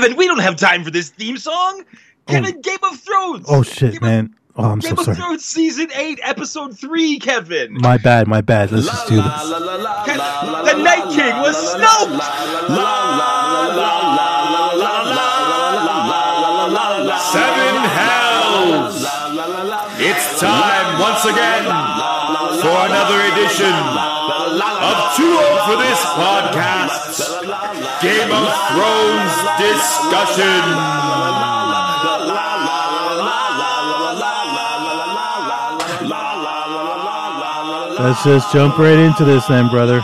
Kevin, we don't have time for this theme song. Kevin, Game of Thrones. Oh shit, Game man. Oh, I'm Of, so Game of sorry. Thrones season eight, episode three. Kevin, My bad, my bad. Let's just do this. Kevin, the Night King was Snoke. Seven hells! It's time once again for another edition of Too Old for This podcast Game of Thrones discussion. Let's just jump right into this then, brother.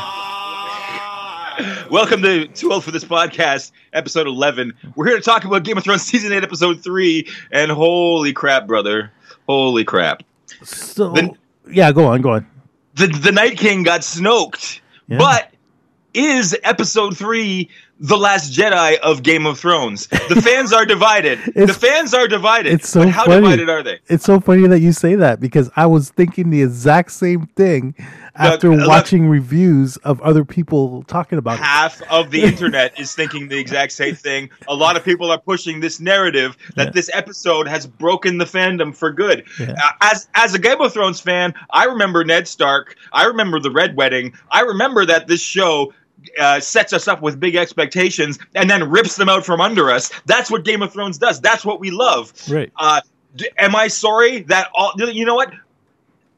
Welcome to Too Old for This podcast, episode eleven. We're here to talk about Game of Thrones season eight, episode three. And holy crap, brother! Holy crap! So, Then- yeah, go on, go on. The the Night King got snoked, Yeah. but is episode three the last Jedi of Game of Thrones? The fans are divided. the fans are divided. it's so but how funny. divided are they? It's so funny that you say that because I was thinking the exact same thing after look- watching reviews of other people talking about it. half of the internet is thinking the exact same thing. A lot of people are pushing this narrative that Yeah. this episode has broken the fandom for good. Yeah. Uh, As as a Game of Thrones fan, I remember Ned Stark. I remember the Red Wedding. I remember that this show. Uh, sets us up with big expectations and then rips them out from under us. That's what Game of Thrones does. That's what we love. Right. Uh, d- am I sorry that all? You know what?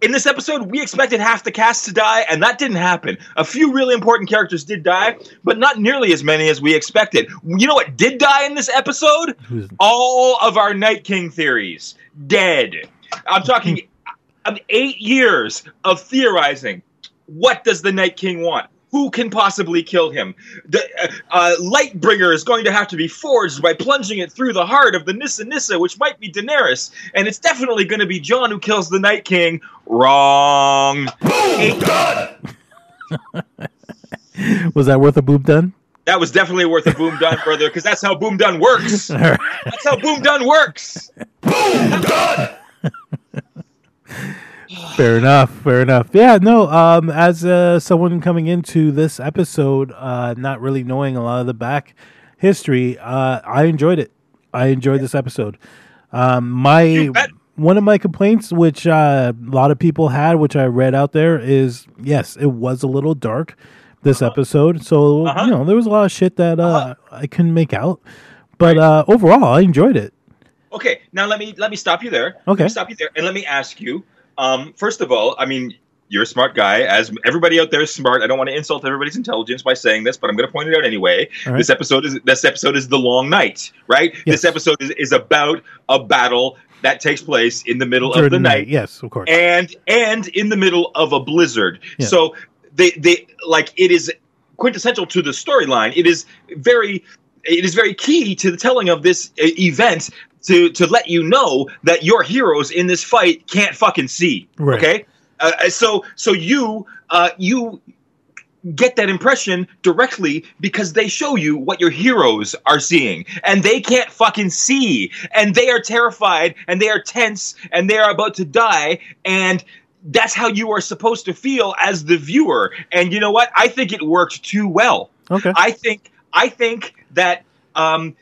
in this episode, we expected half the cast to die, and that didn't happen. A few really important characters did die, but not nearly as many as we expected. You know what did die in this episode? All of our Night King theories dead. I'm talking of eight years of theorizing. What does the Night King want? Who can possibly kill him? The uh, uh, Lightbringer is going to have to be forged by plunging it through the heart of the Nissa Nissa, which might be Daenerys, and it's definitely going to be Jon who kills the Night King. Wrong. Eight- Was that worth a boom done? that was definitely worth a boom done, brother, because that's how boom done works. That's how boom done works. fair enough. Fair enough. Yeah. No. Um. As uh, someone coming into this episode, uh, not really knowing a lot of the back history, uh, I enjoyed it. I enjoyed this episode. Um. My one of my complaints, which uh, a lot of people had, which I read out there, is yes, it was a little dark this episode. So Uh-huh. you know there was a lot of shit that uh, I couldn't make out. But uh, overall, I enjoyed it. Okay, now let me let me stop you there. Okay. Let me stop you there, and let me ask you. Um, first of all, I mean, you're a smart guy. As everybody out there is smart. I don't want to insult everybody's intelligence by saying this, but I'm going to point it out anyway. Right. This episode is this episode is the Long Night, right? Yes. This episode is, is about a battle that takes place in the middle During of the night Yes, of course. and and in the middle of a blizzard. Yeah. So they they like it is quintessential to the storyline. It is very it is very key to the telling of this uh, event to to let you know that your heroes in this fight can't fucking see. Right. Okay. Uh, so so you uh, you get that impression directly because they show you what your heroes are seeing and they can't fucking see and they are terrified and they are tense and they are about to die and that's how you are supposed to feel as the viewer and you know what i think it worked too well okay. I think I think that um,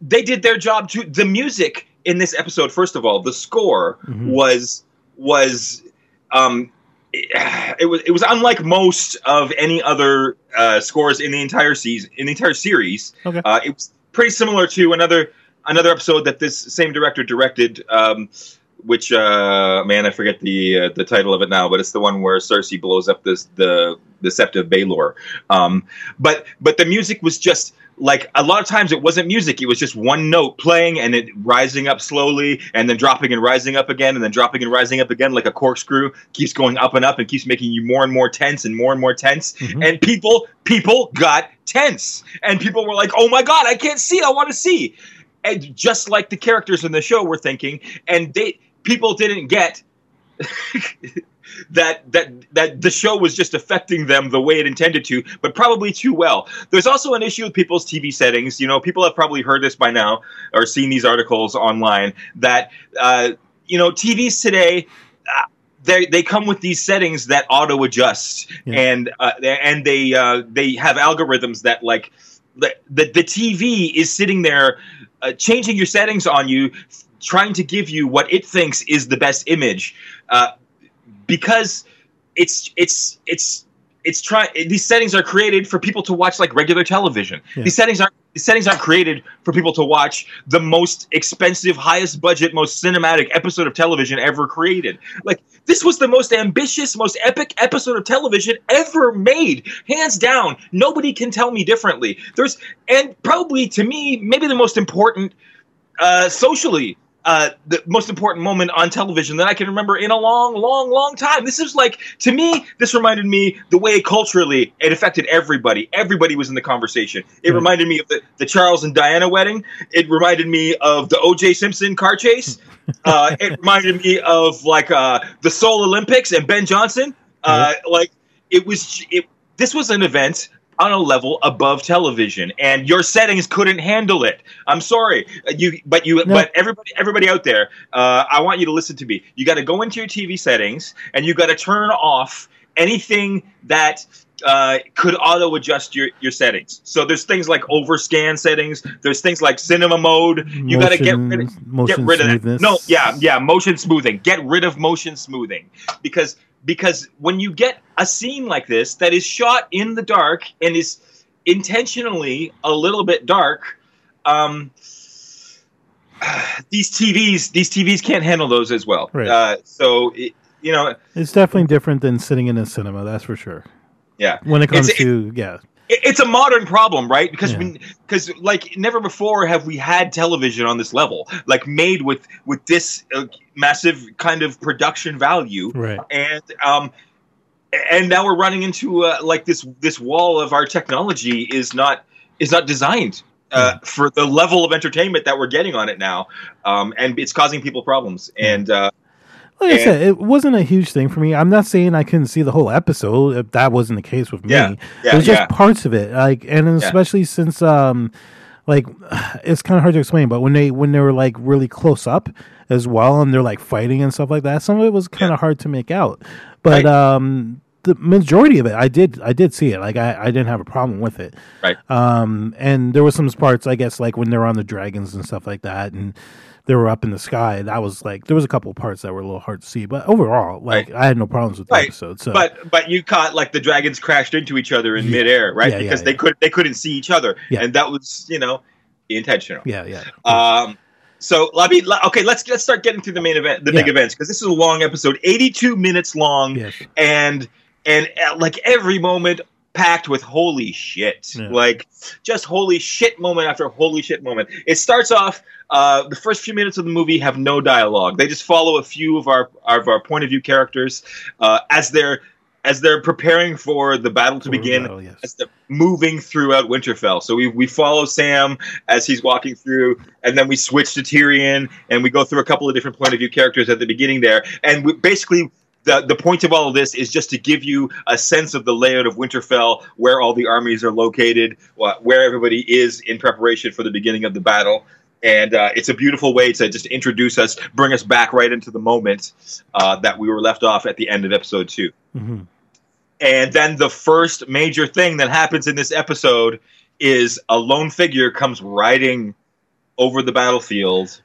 they did their job too. The music in this episode, first of all, the score Mhm. was was um, it was it was unlike most of any other uh, scores in the entire season in the entire series. Okay. Uh, it was pretty similar to another another episode that this same director directed. Um, which uh, man, I forget the uh, the title of it now, but it's the one where Cersei blows up this the the Sept of Baelor. Um, but but the music was just like a lot of times it wasn't music; it was just one note playing and it rising up slowly, and then dropping and rising up again, and then dropping and rising up again, like a corkscrew, keeps going up and up, and keeps making you more and more tense and more and more tense. Mhm. And people people got tense, and people were like, "Oh my god, I can't see! I want to see!" And just like the characters in the show were thinking, and they people didn't get that that that the show was just affecting them the way it intended to, but probably too well. There's also an issue with people's TV settings. You know, people have probably heard this by now or seen these articles online that uh, you know TVs today. Uh, they they come with these settings that auto adjust Yeah. and uh, and they uh, they have algorithms that like the the, the TV is sitting there, uh, changing your settings on you, trying to give you what it thinks is the best image, uh, because it's it's it's it's trying these settings are created for people to watch like regular television. Yeah. these settings aren't these settings aren't created for people to watch the most expensive highest budget most cinematic episode of television ever created. Like this was the most ambitious most epic episode of television ever made. Hands down. Nobody can tell me differently. There's and probably to me maybe the most important uh, socially uh, the most important moment on television that I can remember in a long, long, long time. This is like to me. This reminded me the way culturally it affected everybody. Everybody was in the conversation. It Hmm. reminded me of the, the Charles and Diana wedding. It reminded me of the O.J. Simpson car chase. Uh, it reminded me of like uh, the Seoul Olympics and Ben Johnson. Uh, Like it was. It, this was an event on a level above television, and your settings couldn't handle it. I'm sorry, Uh, you, but you, No. but everybody, everybody out there, uh, I want you to listen to me. You got to go into your TV settings, and you got to turn off anything that uh, could auto adjust your, your settings. So there's things like overscan settings. There's things like cinema mode. You got to get rid motion get rid of that. No, yeah, yeah, motion smoothing. Get rid of motion smoothing because because when you get a scene like this that is shot in the dark and is intentionally a little bit dark, um, these TVs these TVs can't handle those as well. Right. Uh, so it, you know, It's definitely different than sitting in a cinema. That's for sure. yeah. When it comes It's- to yeah, it- it's a modern problem, right? Because Yeah. because like never before have we had television on this level, like made with with this uh, massive kind of production value, right. and um, and now we're running into uh, like this this wall of our technology is not is not designed. Uh, for the level of entertainment that we're getting on it now, um, and it's causing people problems. And Like I said, it wasn't a huge thing for me. I'm not saying I couldn't see the whole episode. If that wasn't the case with me, Yeah, it was just yeah. parts of it. Like, and especially since, um, like, it's kind of hard to explain. But when they when they were like really close up as well, and they're like fighting and stuff like that, some of it was kind of hard to make out. But Right. um, the majority of it, I did I did see it. Like, I, I didn't have a problem with it. right, Um, and there were some parts, I guess, like when they're on the dragons and stuff like that, and they were up in the sky. That was like there was a couple parts that were a little hard to see, but overall, like I had no problems with the Right. episode. So, but but you caught like the dragons crashed into each other in Yeah. midair, right? Yeah, yeah, because they yeah. could they couldn't see each other, and that was you know intentional. yeah, yeah, Um, so let me okay. Let's let's start getting through the main event, the big events, because this is a long episode, eighty-two minutes long, yes, and and uh, like every moment packed with holy shit, Yeah. like just holy shit moment after holy shit moment. It starts off. Uh, the first few minutes of the movie have no dialogue. They just follow a few of our of our point of view characters uh, as they're as they're preparing for the battle to begin Oh, yes. as they're moving throughout Winterfell. So we we follow Sam as he's walking through, and then we switch to Tyrion, and we go through a couple of different point of view characters at the beginning there, and we, basically. The, the point of all of this is just to give you a sense of the layout of Winterfell, where all the armies are located, where everybody is in preparation for the beginning of the battle. And uh, it's a beautiful way to just introduce us, bring us back right into the moment uh, that we were left off at the end of episode two. hmm And then the first major thing that happens in this episode is a lone figure comes riding over the battlefield.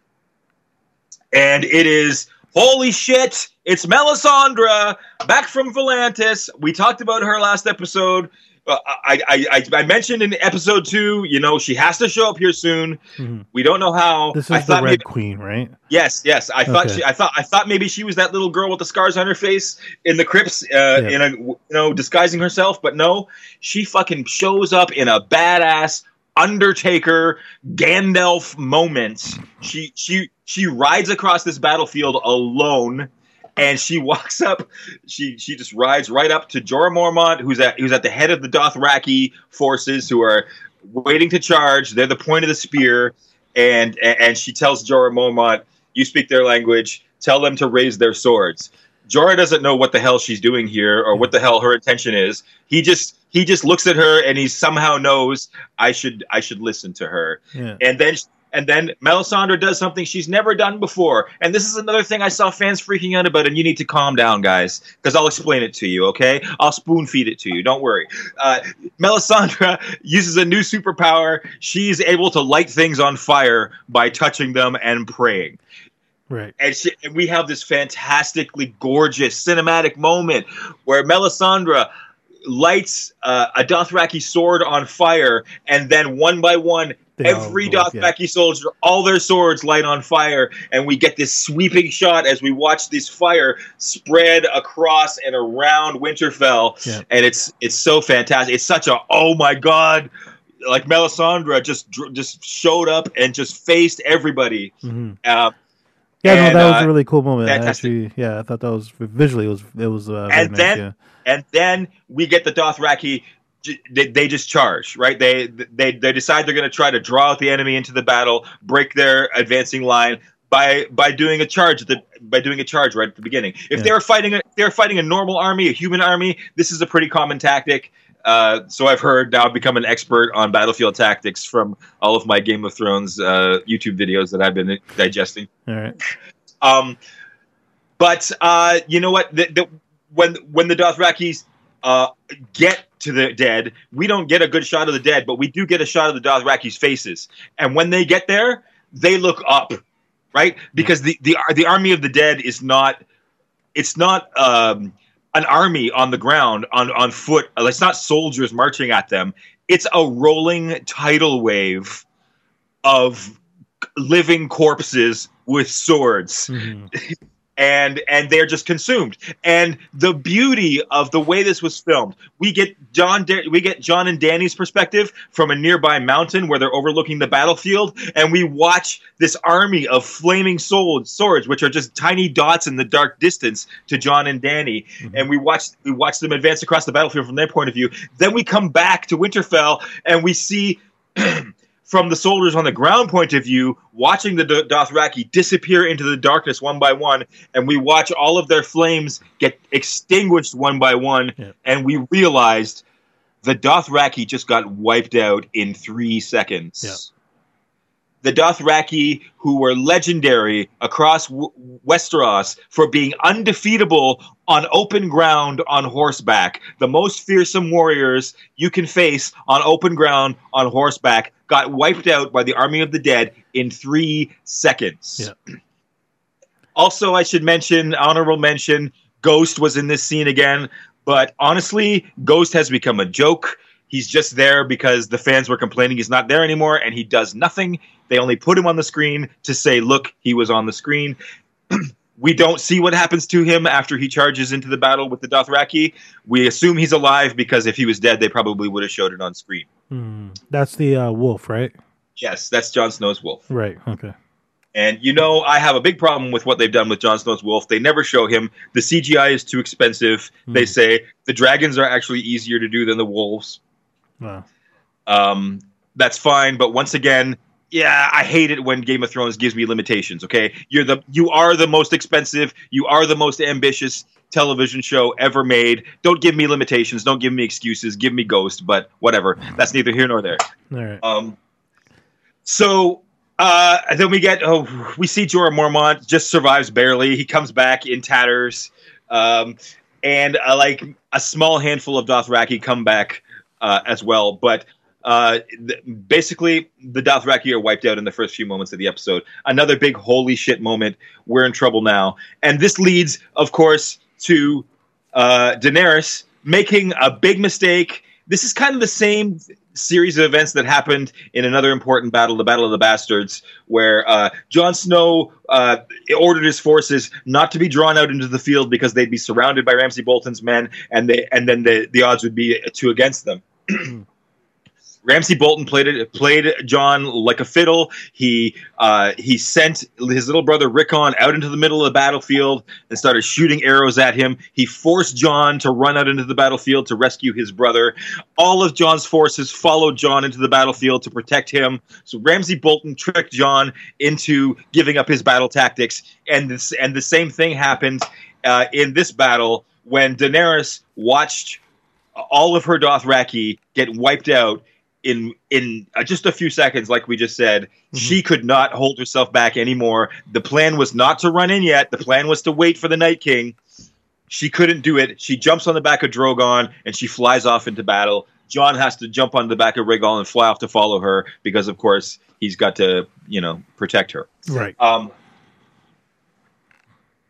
And it is holy shit, it's Melisandre back from Volantis. We talked about her last episode. Uh, I, I, I, mentioned in episode two, you know, she has to show up here soon. hmm We don't know how. This is I the Red maybe- Queen, right? Yes, yes. I thought Okay. she, I thought I thought maybe she was that little girl with the scars on her face in the crypts, uh, in a you know disguising herself. But no, she fucking shows up in a badass Undertaker Gandalf moment. She she she rides across this battlefield alone. And she walks up. She she just rides right up to Jorah Mormont, who's at who's at the head of the Dothraki forces, who are waiting to charge. They're the point of the spear, and and she tells Jorah Mormont, "You speak their language. Tell them to raise their swords." Jorah doesn't know what the hell she's doing here or what the hell her intention is. He just he just looks at her and he somehow knows I should I should listen to her. Yeah. And then And then Melisandre does something she's never done before. And this is another thing I saw fans freaking out about, and you need to calm down, guys, because I'll explain it to you, okay? I'll spoon feed it to you. Don't worry. Uh, Melisandre uses a new superpower. She's able to light things on fire by touching them and praying. Right. And, she, and we have this fantastically gorgeous cinematic moment where Melisandre lights uh, a Dothraki sword on fire, and then one by one, every go yeah. Dothraki soldier, all their swords light on fire, and we get this sweeping shot as we watch this fire spread across and around Winterfell, Yeah. and it's it's so fantastic. It's such a oh my god. Like Melisandre just just showed up and just faced everybody. hmm Uh, Yeah, no, And, that was uh, a really cool moment. Fantastic. Actually, yeah, I thought that was visually it was it was uh, And nice, then- yeah. and then we get the Dothraki. They, they just charge, right? They they they decide they're going to try to draw out the enemy into the battle, break their advancing line by by doing a charge at the by doing a charge right at the beginning. If Yeah. they're fighting a, they were fighting a normal army, a human army, this is a pretty common tactic. Uh, so I've heard now I've become an expert on battlefield tactics from all of my Game of Thrones uh, YouTube videos that I've been digesting. All right. Um, but uh, you know what? The, the, when when the Dothrakis uh, get to the dead, we don't get a good shot of the dead, but we do get a shot of the Dothrakis' faces. And when they get there, they look up, right? Because the the the army of the dead is not it's not um, an army on the ground on on foot. It's not soldiers marching at them. It's a rolling tidal wave of living corpses with swords Mhm. and and they're just consumed. And the beauty of the way this was filmed we get jon we get jon and dany's perspective from a nearby mountain where they're overlooking the battlefield and we watch this army of flaming swords swords which are just tiny dots in the dark distance to jon and dany. Mhm. and we watch we watch them advance across the battlefield from their point of view. Then we come back to winterfell and we see from the soldiers on the ground point of view, watching the Do- Dothraki disappear into the darkness one by one, and we watch all of their flames get extinguished one by one, Yeah. and we realized the Dothraki just got wiped out in three seconds. The Dothraki, who were legendary across w- Westeros for being undefeatable on open ground on horseback, the most fearsome warriors you can face on open ground on horseback, got wiped out by the army of the dead in three seconds. Yeah. Also, I should mention, honorable mention, Ghost was in this scene again, but honestly, Ghost has become a joke. He's just there because the fans were complaining he's not there anymore, and he does nothing. They only put him on the screen to say, look, he was on the screen. we don't see what happens to him after he charges into the battle with the Dothraki. We assume he's alive because if he was dead, they probably would have showed it on screen. Mhm. That's the uh, wolf, right? Yes, that's Jon Snow's wolf. Right. Okay. And you know, I have a big problem with what they've done with Jon Snow's wolf. They never show him. The CGI is too expensive. They Hmm. say the dragons are actually easier to do than the wolves. Wow. Um, that's fine, but once again, yeah, I hate it when Game of Thrones gives me limitations. Okay, you're the you are the most expensive, you are the most ambitious television show ever made. Don't give me limitations. Don't give me excuses. Give me Ghost, but whatever. That's neither here nor there. All right. Um, so uh, then we get oh, we see Jorah Mormont just survives barely. He comes back in tatters, um, and uh, like a small handful of Dothraki come back uh, as well. But uh, th- basically, the Dothraki are wiped out in the first few moments of the episode. Another big holy shit moment. We're in trouble now, and this leads, of course, to uh, Daenerys making a big mistake. This is kind of the same series of events that happened in another important battle, the Battle of the Bastards, where uh, Jon Snow uh, ordered his forces not to be drawn out into the field because they'd be surrounded by Ramsay Bolton's men, and they and then the, the odds would be two against them. Ramsay Bolton played it, played Jon like a fiddle. He uh, he sent his little brother Rickon out into the middle of the battlefield and started shooting arrows at him. He forced Jon to run out into the battlefield to rescue his brother. All of Jon's forces followed Jon into the battlefield to protect him. So Ramsay Bolton tricked Jon into giving up his battle tactics, and this and the same thing happened uh, in this battle when Daenerys watched all of her Dothraki get wiped out in in uh, just a few seconds, like we just said, Mm-hmm. she could not hold herself back anymore. The plan was not to run in yet. The plan was to wait for the Night King. She couldn't do it. She jumps on the back of Drogon and she flies off into battle. Jon has to jump on the back of Rhaegal and fly off to follow her because, of course, he's got to, you know, protect her. Right. Um,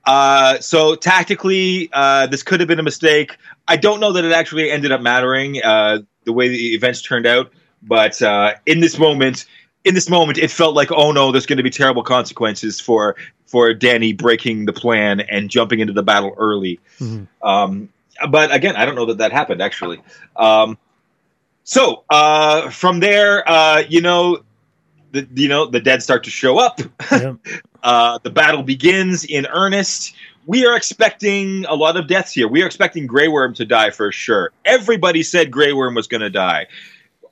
uh, so tactically, uh, this could have been a mistake. I don't know that it actually ended up mattering uh, the way the events turned out, but uh, in this moment, in this moment, it felt like, oh no, there's going to be terrible consequences for for Dany breaking the plan and jumping into the battle early. Mhm. Um, but again, I don't know that that happened actually. Um, so uh, from there, uh, you know, the you know the dead start to show up. Yep. Uh, the battle begins in earnest. We are expecting a lot of deaths here. We are expecting Grey Worm to die for sure. Everybody said Grey Worm was going to die.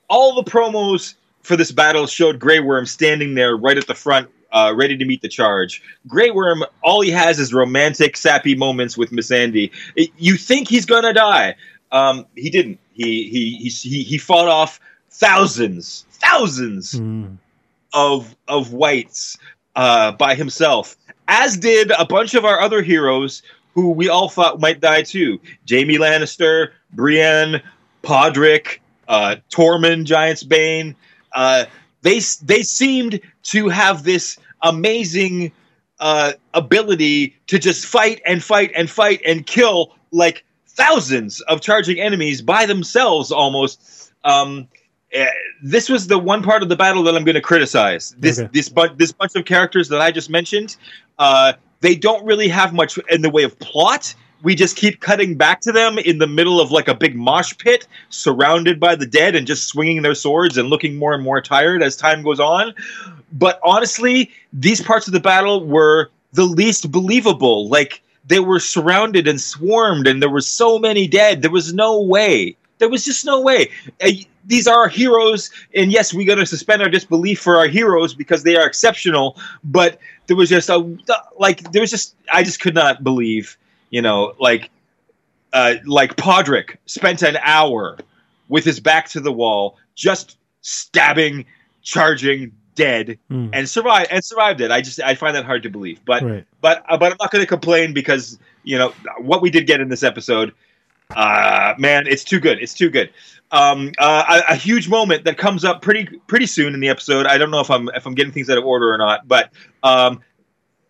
All the promos for this battle showed Grey Worm standing there right at the front, uh, ready to meet the charge. Grey Worm, all he has is romantic, sappy moments with Missandei. It- you think he's going to die. Um, he didn't. He, he, he, he, he fought off thousands, thousands Mm. of of whites uh, by himself, as did a bunch of our other heroes who we all thought might die too. Jaime Lannister, Brienne, Podrick, uh, Tormund, Giantsbane. Uh, they they seemed to have this amazing uh, ability to just fight and fight and fight and kill like thousands of charging enemies by themselves almost. Um, eh, this was the one part of the battle that I'm going to criticize. This Okay. this bu- this bunch of characters that I just mentioned, uh, they don't really have much in the way of plot. We just keep cutting back to them in the middle of like a big mosh pit, surrounded by the dead, and just swinging their swords and looking more and more tired as time goes on. But honestly, these parts of the battle were the least believable. Like they were surrounded and swarmed, and there were so many dead. There was no way. There was just no way. These are our heroes, and yes, we're going to suspend our disbelief for our heroes because they are exceptional. But there was just a like there was just I just could not believe, you know, like uh, like Podrick spent an hour with his back to the wall, just stabbing, charging, dead, Mm. and survived and survived it. I just I find that hard to believe, but Right. but uh, but I'm not going to complain because you know what we did get in this episode. Uh, man, it's too good. It's too good. Um, uh, a, a huge moment that comes up pretty pretty soon in the episode. I don't know if I'm if I'm getting things out of order or not, but um,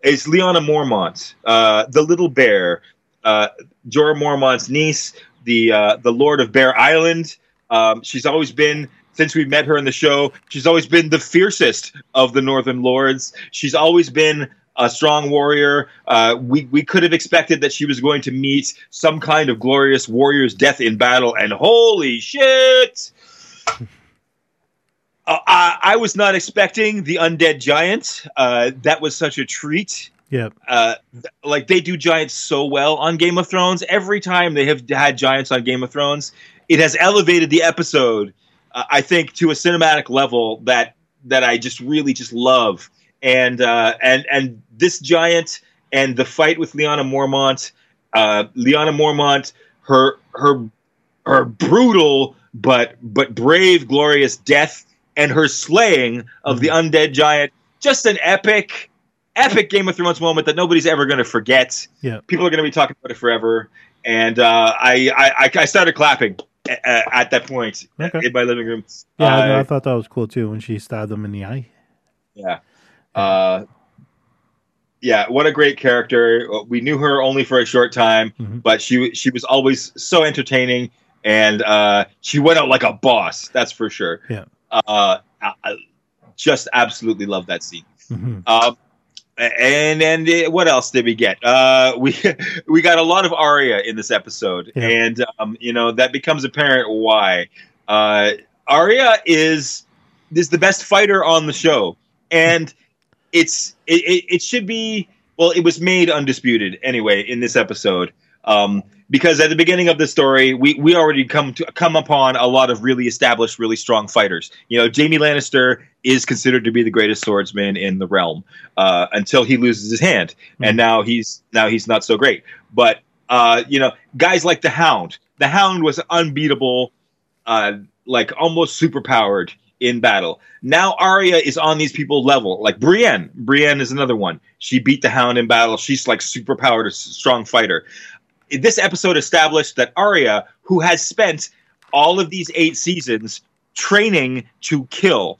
is Lyanna Mormont, uh, the little bear, uh, Jorah Mormont's niece, the uh, the Lord of Bear Island. Um, she's always been since we met her in the show. She's always been the fiercest of the Northern Lords. She's always been a strong warrior. Uh, we we could have expected that she was going to meet some kind of glorious warrior's death in battle, and holy shit! Uh, I, I was not expecting the undead giant. Uh, that was such a treat Yep. uh, th- like they do giants so well on Game of Thrones. Every time they have had giants on Game of Thrones, it has elevated the episode. Uh, I think to a cinematic level that that I just really just love. And uh, and and this giant and the fight with Lyanna Mormont, uh, Lyanna Mormont, her her her brutal but but brave, glorious death and her slaying of the undead giant. Just an epic, epic Game of Thrones moment that nobody's ever going to forget. Yeah. People are going to be talking about it forever. And uh, I, I I started clapping at, at that point Okay. in my living room. Yeah, Uh, I thought that was cool too when she stabbed him in the eye. Yeah. Uh, yeah, what a great character. We knew her only for a short time, Mhm. but she she was always so entertaining, and uh, she went out like a boss. That's for sure. Yeah. Uh, I, just absolutely love that scene. hmm Um, and and what else did we get? Uh, we we got a lot of Arya in this episode, Yeah. and um, you know that becomes apparent why. Uh, Arya is is the best fighter on the show, and it's it, it, it should be well. It was made undisputed anyway in this episode. Um, because at the beginning of the story, we, we already come to come upon a lot of really established, really strong fighters. You know, Jaime Lannister is considered to be the greatest swordsman in the realm uh, until he loses his hand, and now he's now he's not so great. But uh, you know, guys like the Hound, the Hound was unbeatable. Uh, like almost superpowered in battle. Now Arya is on these people level. Like Brienne. Brienne is another one. She beat the Hound in battle. She's like superpowered, a strong fighter. This episode established that Arya, who has spent all of these eight seasons training to kill,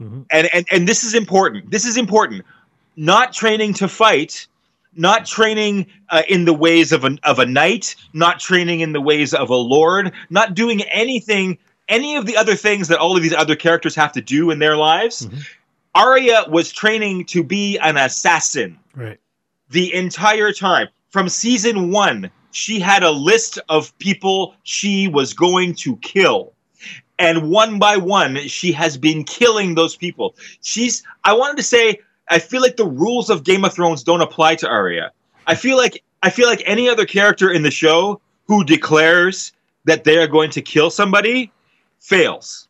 Mhm. and, and and this is important. This is important. Not training to fight, not training uh, in the ways of a of a knight, not training in the ways of a lord, not doing anything, any of the other things that all of these other characters have to do in their lives. Mhm. Arya was training to be an assassin Right. the entire time. From season one, she had a list of people she was going to kill. And one by one, she has been killing those people. She's, I wanted to say, I feel like the rules of Game of Thrones don't apply to Arya. I feel like, I feel like any other character in the show who declares that they are going to kill somebody fails.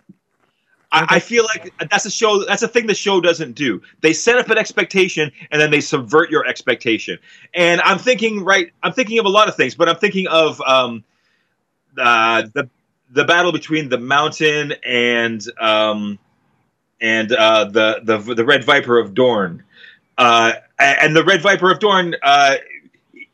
I, I feel like that's a show. That's a thing the show doesn't do. They set up an expectation and then they subvert your expectation. And I'm thinking, right? I'm thinking of a lot of things, but I'm thinking of um, uh, the the battle between the Mountain and um, and uh, the the the Red Viper of Dorne. Uh, and the Red Viper of Dorne, uh,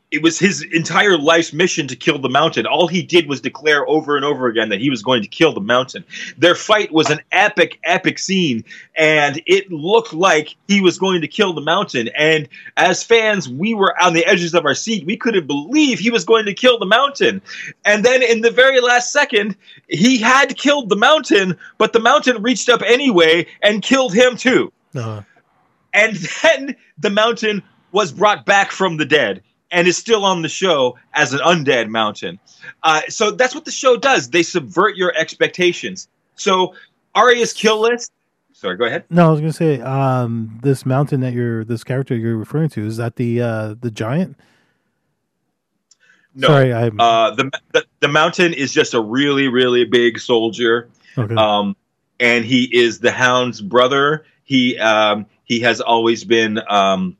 it was his entire life's mission to kill the Mountain. All he did was declare over and over again that he was going to kill the Mountain. Their fight was an epic, epic scene, and it looked like he was going to kill the Mountain. And as fans, we were on the edges of our seat. We couldn't believe he was going to kill the Mountain. And then in the very last second, he had killed the Mountain, but the Mountain reached up anyway and killed him too. Uh, And then the mountain was brought back from the dead and is still on the show as an undead mountain. Uh, so that's what the show does. They subvert your expectations. So Arya's kill list. Sorry, go ahead. no, I was gonna say, um, this mountain that you're, this character you're referring to, is that the uh, the giant? No, Sorry, I'm uh, the, the the mountain is just a really really big soldier. okay. um, and he is the Hound's brother. He um, he has always been um,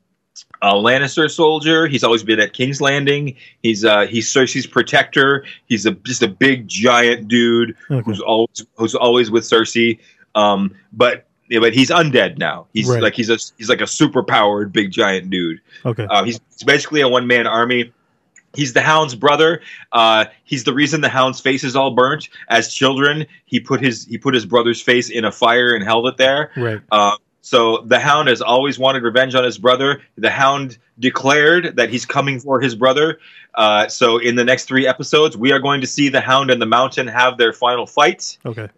a Lannister soldier. He's always been at King's Landing. He's uh, he's Cersei's protector. He's a just a big giant dude okay. who's always who's always with Cersei. Um, but yeah, but he's undead now. He's Right. like he's a he's like a super powered big giant dude. Okay. Uh, he's, he's basically a one man army. He's the Hound's brother. Uh, he's the reason the Hound's face is all burnt. As children, he put his he put his brother's face in a fire and held it there. right. Uh, so the Hound has always wanted revenge on his brother. The Hound declared that he's coming for his brother. Uh, so in the next three episodes, we are going to see the Hound and the Mountain have their final fight. Okay.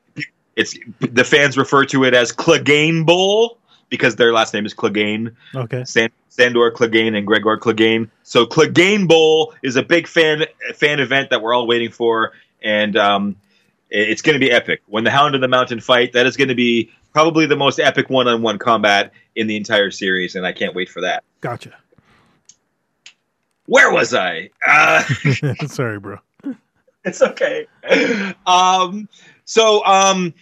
It's the fans refer to it as Clegane Bowl because their last name is Clegane. Okay. San- Sandor Clegane and Gregor Clegane. So Clegane Bowl is a big fan fan event that we're all waiting for, and um, it's going to be epic. When the Hound and the Mountain fight, that is going to be probably the most epic one on one combat in the entire series, and I can't wait for that. Gotcha. Where was I? Uh, Sorry, bro. it's okay. Um, so, um,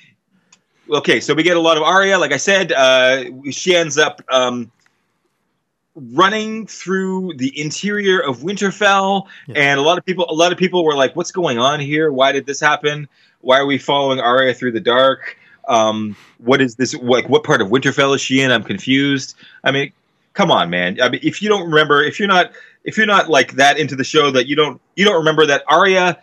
okay, so we get a lot of Arya. Like I said, uh, she ends up um, running through the interior of Winterfell, Yeah. and a lot of people, a lot of people were like, "What's going on here? Why did this happen? Why are we following Arya through the dark? Um, what is this? Like, what part of Winterfell is she in? I'm confused. I mean, come on, man. I mean, if you don't remember, if you're not, if you're not like that into the show, that you don't, you don't remember that Arya,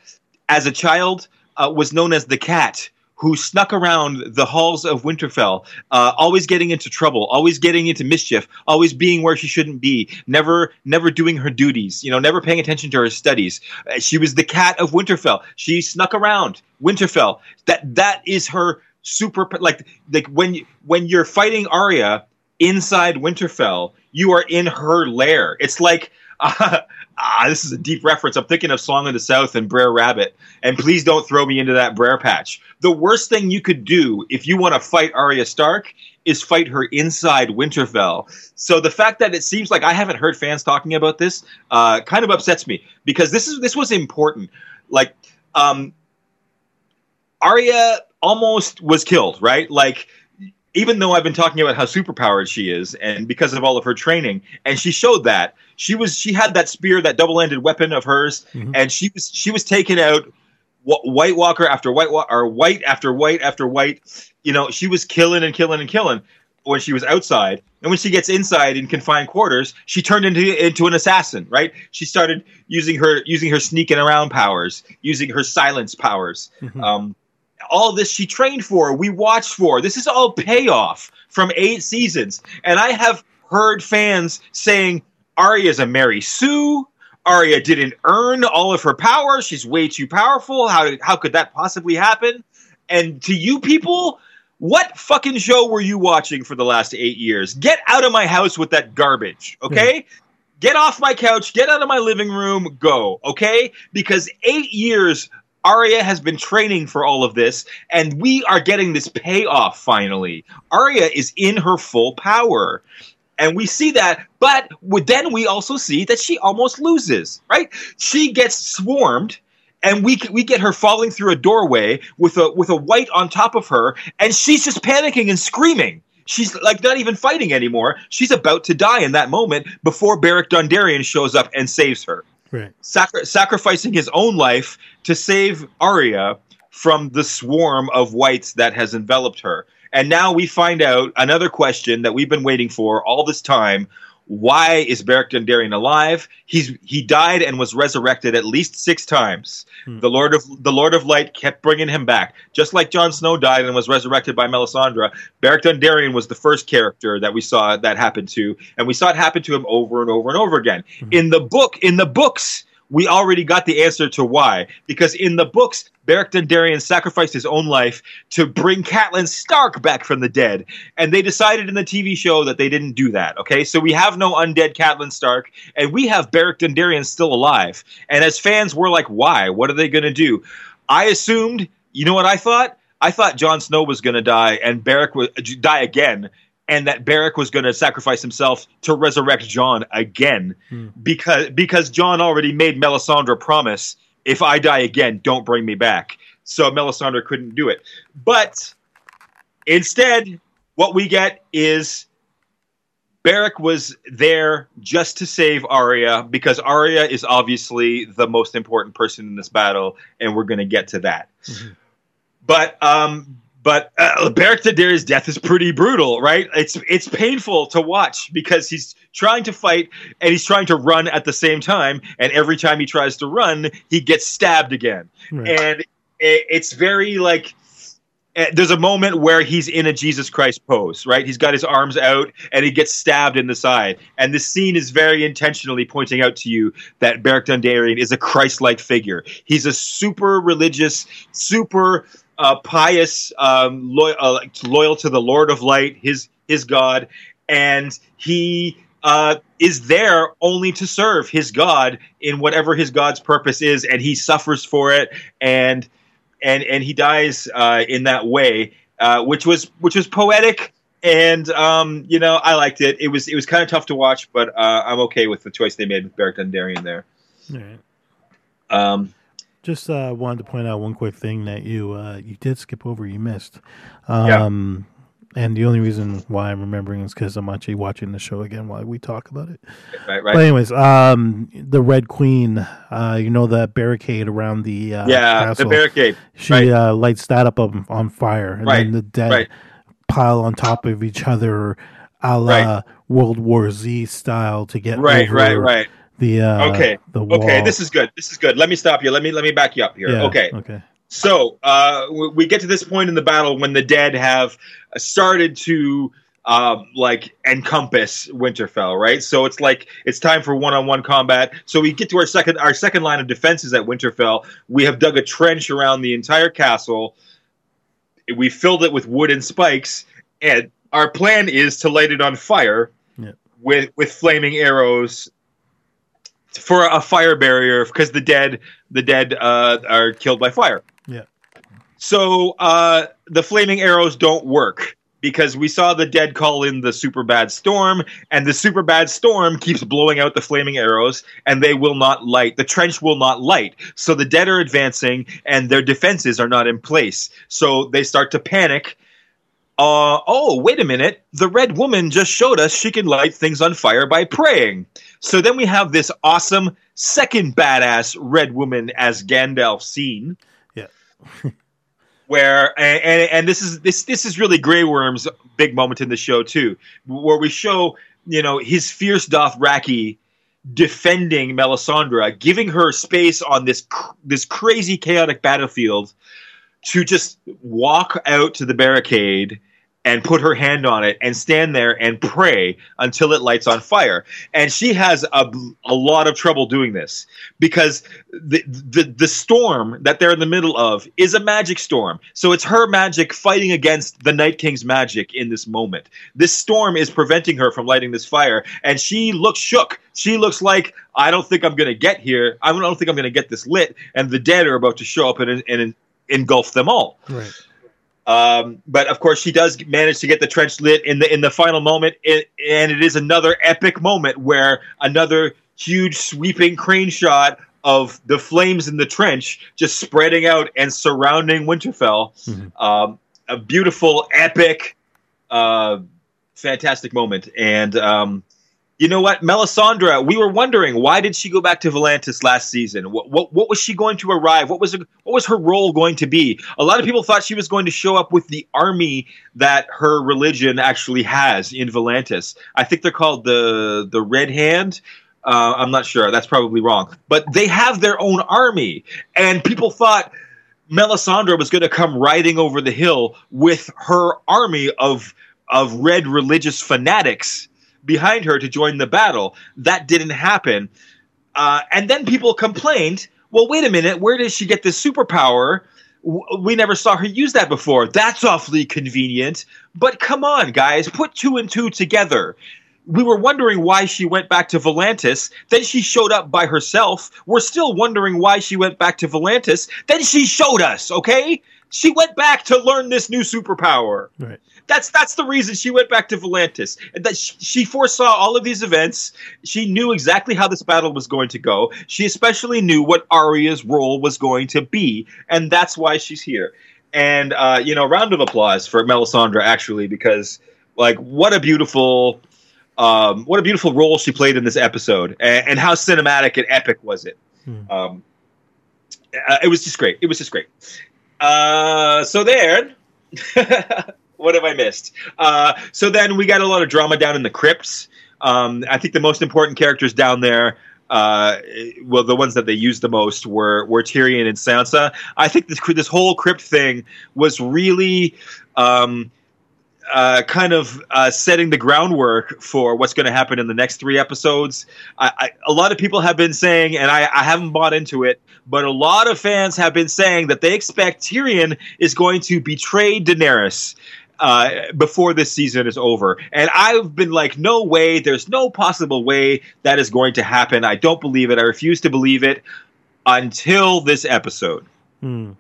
as a child, uh, was known as the Cat. Who snuck around the halls of Winterfell, uh, always getting into trouble, always getting into mischief, always being where she shouldn't be, never, never doing her duties, you know, never paying attention to her studies. Uh, she was the cat of Winterfell. She snuck around Winterfell. That that is her super like like when when you're fighting Arya inside Winterfell, you are in her lair. It's like ah, this is a deep reference. I'm thinking of Song of the South and Brer Rabbit. And please don't throw me into that Brer patch. The worst thing you could do if you want to fight Arya Stark is fight her inside Winterfell. So the fact that it seems like I haven't heard fans talking about this uh, kind of upsets me because this is this was important. Like um, Arya almost was killed, right? Like even though I've been talking about how superpowered she is, and because of all of her training, and she showed that she was she had that spear, that double-ended weapon of hers, Mhm. and she was she was taken out White Walker after White or White after White after White. You know, she was killing and killing and killing when she was outside, and when she gets inside in confined quarters, she turned into into an assassin. Right? She started using her using her sneaking around powers, using her silence powers. Mhm. Um, all this she trained for, we watched for. This is all payoff from eight seasons, and I have heard fans saying Arya's a Mary Sue. Arya didn't earn all of her power. She's way too powerful. How how could that possibly happen? And to you people, what fucking show were you watching for the last eight years? Get out of my house with that garbage, okay? Get off my couch. Get out of my living room. Go, okay? Because eight years Arya has been training for all of this, and we are getting this payoff finally. Arya is in her full power. And we see that, but then we also see that she almost loses, right? She gets swarmed, and we we get her falling through a doorway with a with a white on top of her, and she's just panicking and screaming. She's like not even fighting anymore. She's about to die in that moment before Beric Dondarrion shows up and saves her Right. sacri- sacrificing his own life to save Arya from the swarm of whites that has enveloped her. And now we find out another question that we've been waiting for all this time. Why is Beric Dondarrion alive? He's he died and was resurrected at least six times. Hmm. The Lord of the Lord of Light kept bringing him back, just like Jon Snow died and was resurrected by Melisandre. Beric Dondarrion was the first character that we saw that happen to, and we saw it happen to him over and over and over again. Mhm. In the book, in the books, we already got the answer to why. Because in the books, Beric Dondarrion sacrificed his own life to bring Catelyn Stark back from the dead. And they decided in the TV show that they didn't do that. Okay, so we have no undead Catelyn Stark, and we have Beric Dondarrion still alive. And as fans, we're like, why? What are they going to do? I assumed, you know what I thought? I thought Jon Snow was going to die and Beric would die again, and that Beric was going to sacrifice himself to resurrect Jon again Hmm. because because Jon already made Melisandre promise if I die again, don't bring me back. So Melisandre couldn't do it. But instead, what we get is Beric was there just to save Arya because Arya is obviously the most important person in this battle, and we're going to get to that. Mhm. But um, but uh, Beric Dondarrion's death is pretty brutal, right? It's it's painful to watch because he's trying to fight and he's trying to run at the same time, and every time he tries to run, he gets stabbed again Right. and it, it's very like eh, there's a moment where he's in a Jesus Christ pose, right? He's got his arms out and he gets stabbed in the side. And this scene is very intentionally pointing out to you that Beric Dondarrion is a Christ-like figure. He's a super religious, super uh, pious, um, loyal, uh, loyal to the Lord of Light, his his God, and he uh, is there only to serve his God in whatever his God's purpose is, and he suffers for it, and and and he dies uh, in that way, uh, which was which was poetic, and um, you know I liked it. It was it was kind of tough to watch, but uh, I'm okay with the choice they made with Beric Dondarrion there. All right. Um, Just uh, wanted to point out one quick thing that you uh, you did skip over. You missed. Um, And the only reason why I'm remembering is because I'm actually watching the show again while we talk about it. right, right. But anyways, um, the Red Queen, uh, you know that barricade around the uh, yeah, castle. the barricade. she right. uh, lights that up on, on fire, and Right, then the dead right. pile on top of each other, a la. World War Z style to get Right, over right, right. The uh, Okay, the wall. Okay, this is good. This is good. Let me stop you. Let me let me back you up here. Yeah, Okay. okay, So uh, we get to this point in the battle when the dead have started to um, like encompass Winterfell, right? So it's like it's time for one-on-one combat. So we get to our second our second line of defenses at Winterfell. We have dug a trench around the entire castle. We filled it with wood and spikes, and our plan is to light it on fire Yeah. with with flaming arrows for a fire barrier because the dead the dead uh, are killed by fire. Yeah. So uh, the flaming arrows don't work because we saw the dead call in the super bad storm, and the super bad storm keeps blowing out the flaming arrows, and they will not light. The trench will not light. So the dead are advancing, and their defenses are not in place. So they start to panic. Uh, oh, wait a minute. The red woman just showed us she can light things on fire by praying. So then we have this awesome second badass red woman as Gandalf scene yeah. where and, and and this is this this is really Grey Worm's big moment in the show too, where we show you know his fierce Dothraki defending Melisandre, giving her space on this cr- this crazy chaotic battlefield to just walk out to the barricade and put her hand on it and stand there and pray until it lights on fire. And she has a, a lot of trouble doing this because the, the the storm that they're in the middle of is a magic storm. So it's her magic fighting against the Night King's magic in this moment. This storm is preventing her from lighting this fire, and she looks shook. She looks like I don't think I'm going to get here. I don't think I'm going to get this lit, and the dead are about to show up and, and engulf them all. Right. Um, but of course, she does manage to get the trench lit in the in the final moment, it, and it is another epic moment where another huge sweeping crane shot of the flames in the trench just spreading out and surrounding Winterfell. Mhm. Um, a beautiful, epic, uh, fantastic moment, and um, you know what, Melisandre? We were wondering why did she go back to Volantis last season? What, what what was she going to arrive? What was her, what was her role going to be? A lot of people thought she was going to show up with the army that her religion actually has in Volantis. I think they're called the the Red Hand. Uh, I'm not sure. That's probably wrong. But they have their own army, and people thought Melisandre was going to come riding over the hill with her army of of red religious fanatics behind her to join the battle. That didn't happen. Uh, and then people complained, well, wait a minute, where did she get this superpower? We never saw her use that before. That's awfully convenient. But come on, guys, put two and two together. We were wondering why she went back to Volantis. Then she showed up by herself. We're still wondering why she went back to Volantis. Then she showed us, okay? She went back to learn this new superpower. Right. That's that's the reason she went back to Volantis. And That sh- she foresaw all of these events. She knew exactly how this battle was going to go. She especially knew what Arya's role was going to be, and that's why she's here. And uh, you know, round of applause for Melisandre actually, because like what a beautiful, um, what a beautiful role she played in this episode, and, and how cinematic and epic was it. Hmm. Um, uh, it was just great. It was just great. Uh, so there. what have I missed? Uh, so then we got a lot of drama down in the crypts. Um, I think the most important characters down there, uh, well, the ones that they used the most were were Tyrion and Sansa. I think this this whole crypt thing was really. Um, uh, kind of uh, setting the groundwork for what's going to happen in the next three episodes. I, I, a lot of people have been saying, and I, I haven't bought into it, but a lot of fans have been saying that they expect Tyrion is going to betray Daenerys uh, before this season is over. And I've been like, no way, there's no possible way that is going to happen. I don't believe it. I refuse to believe it until this episode Hmm.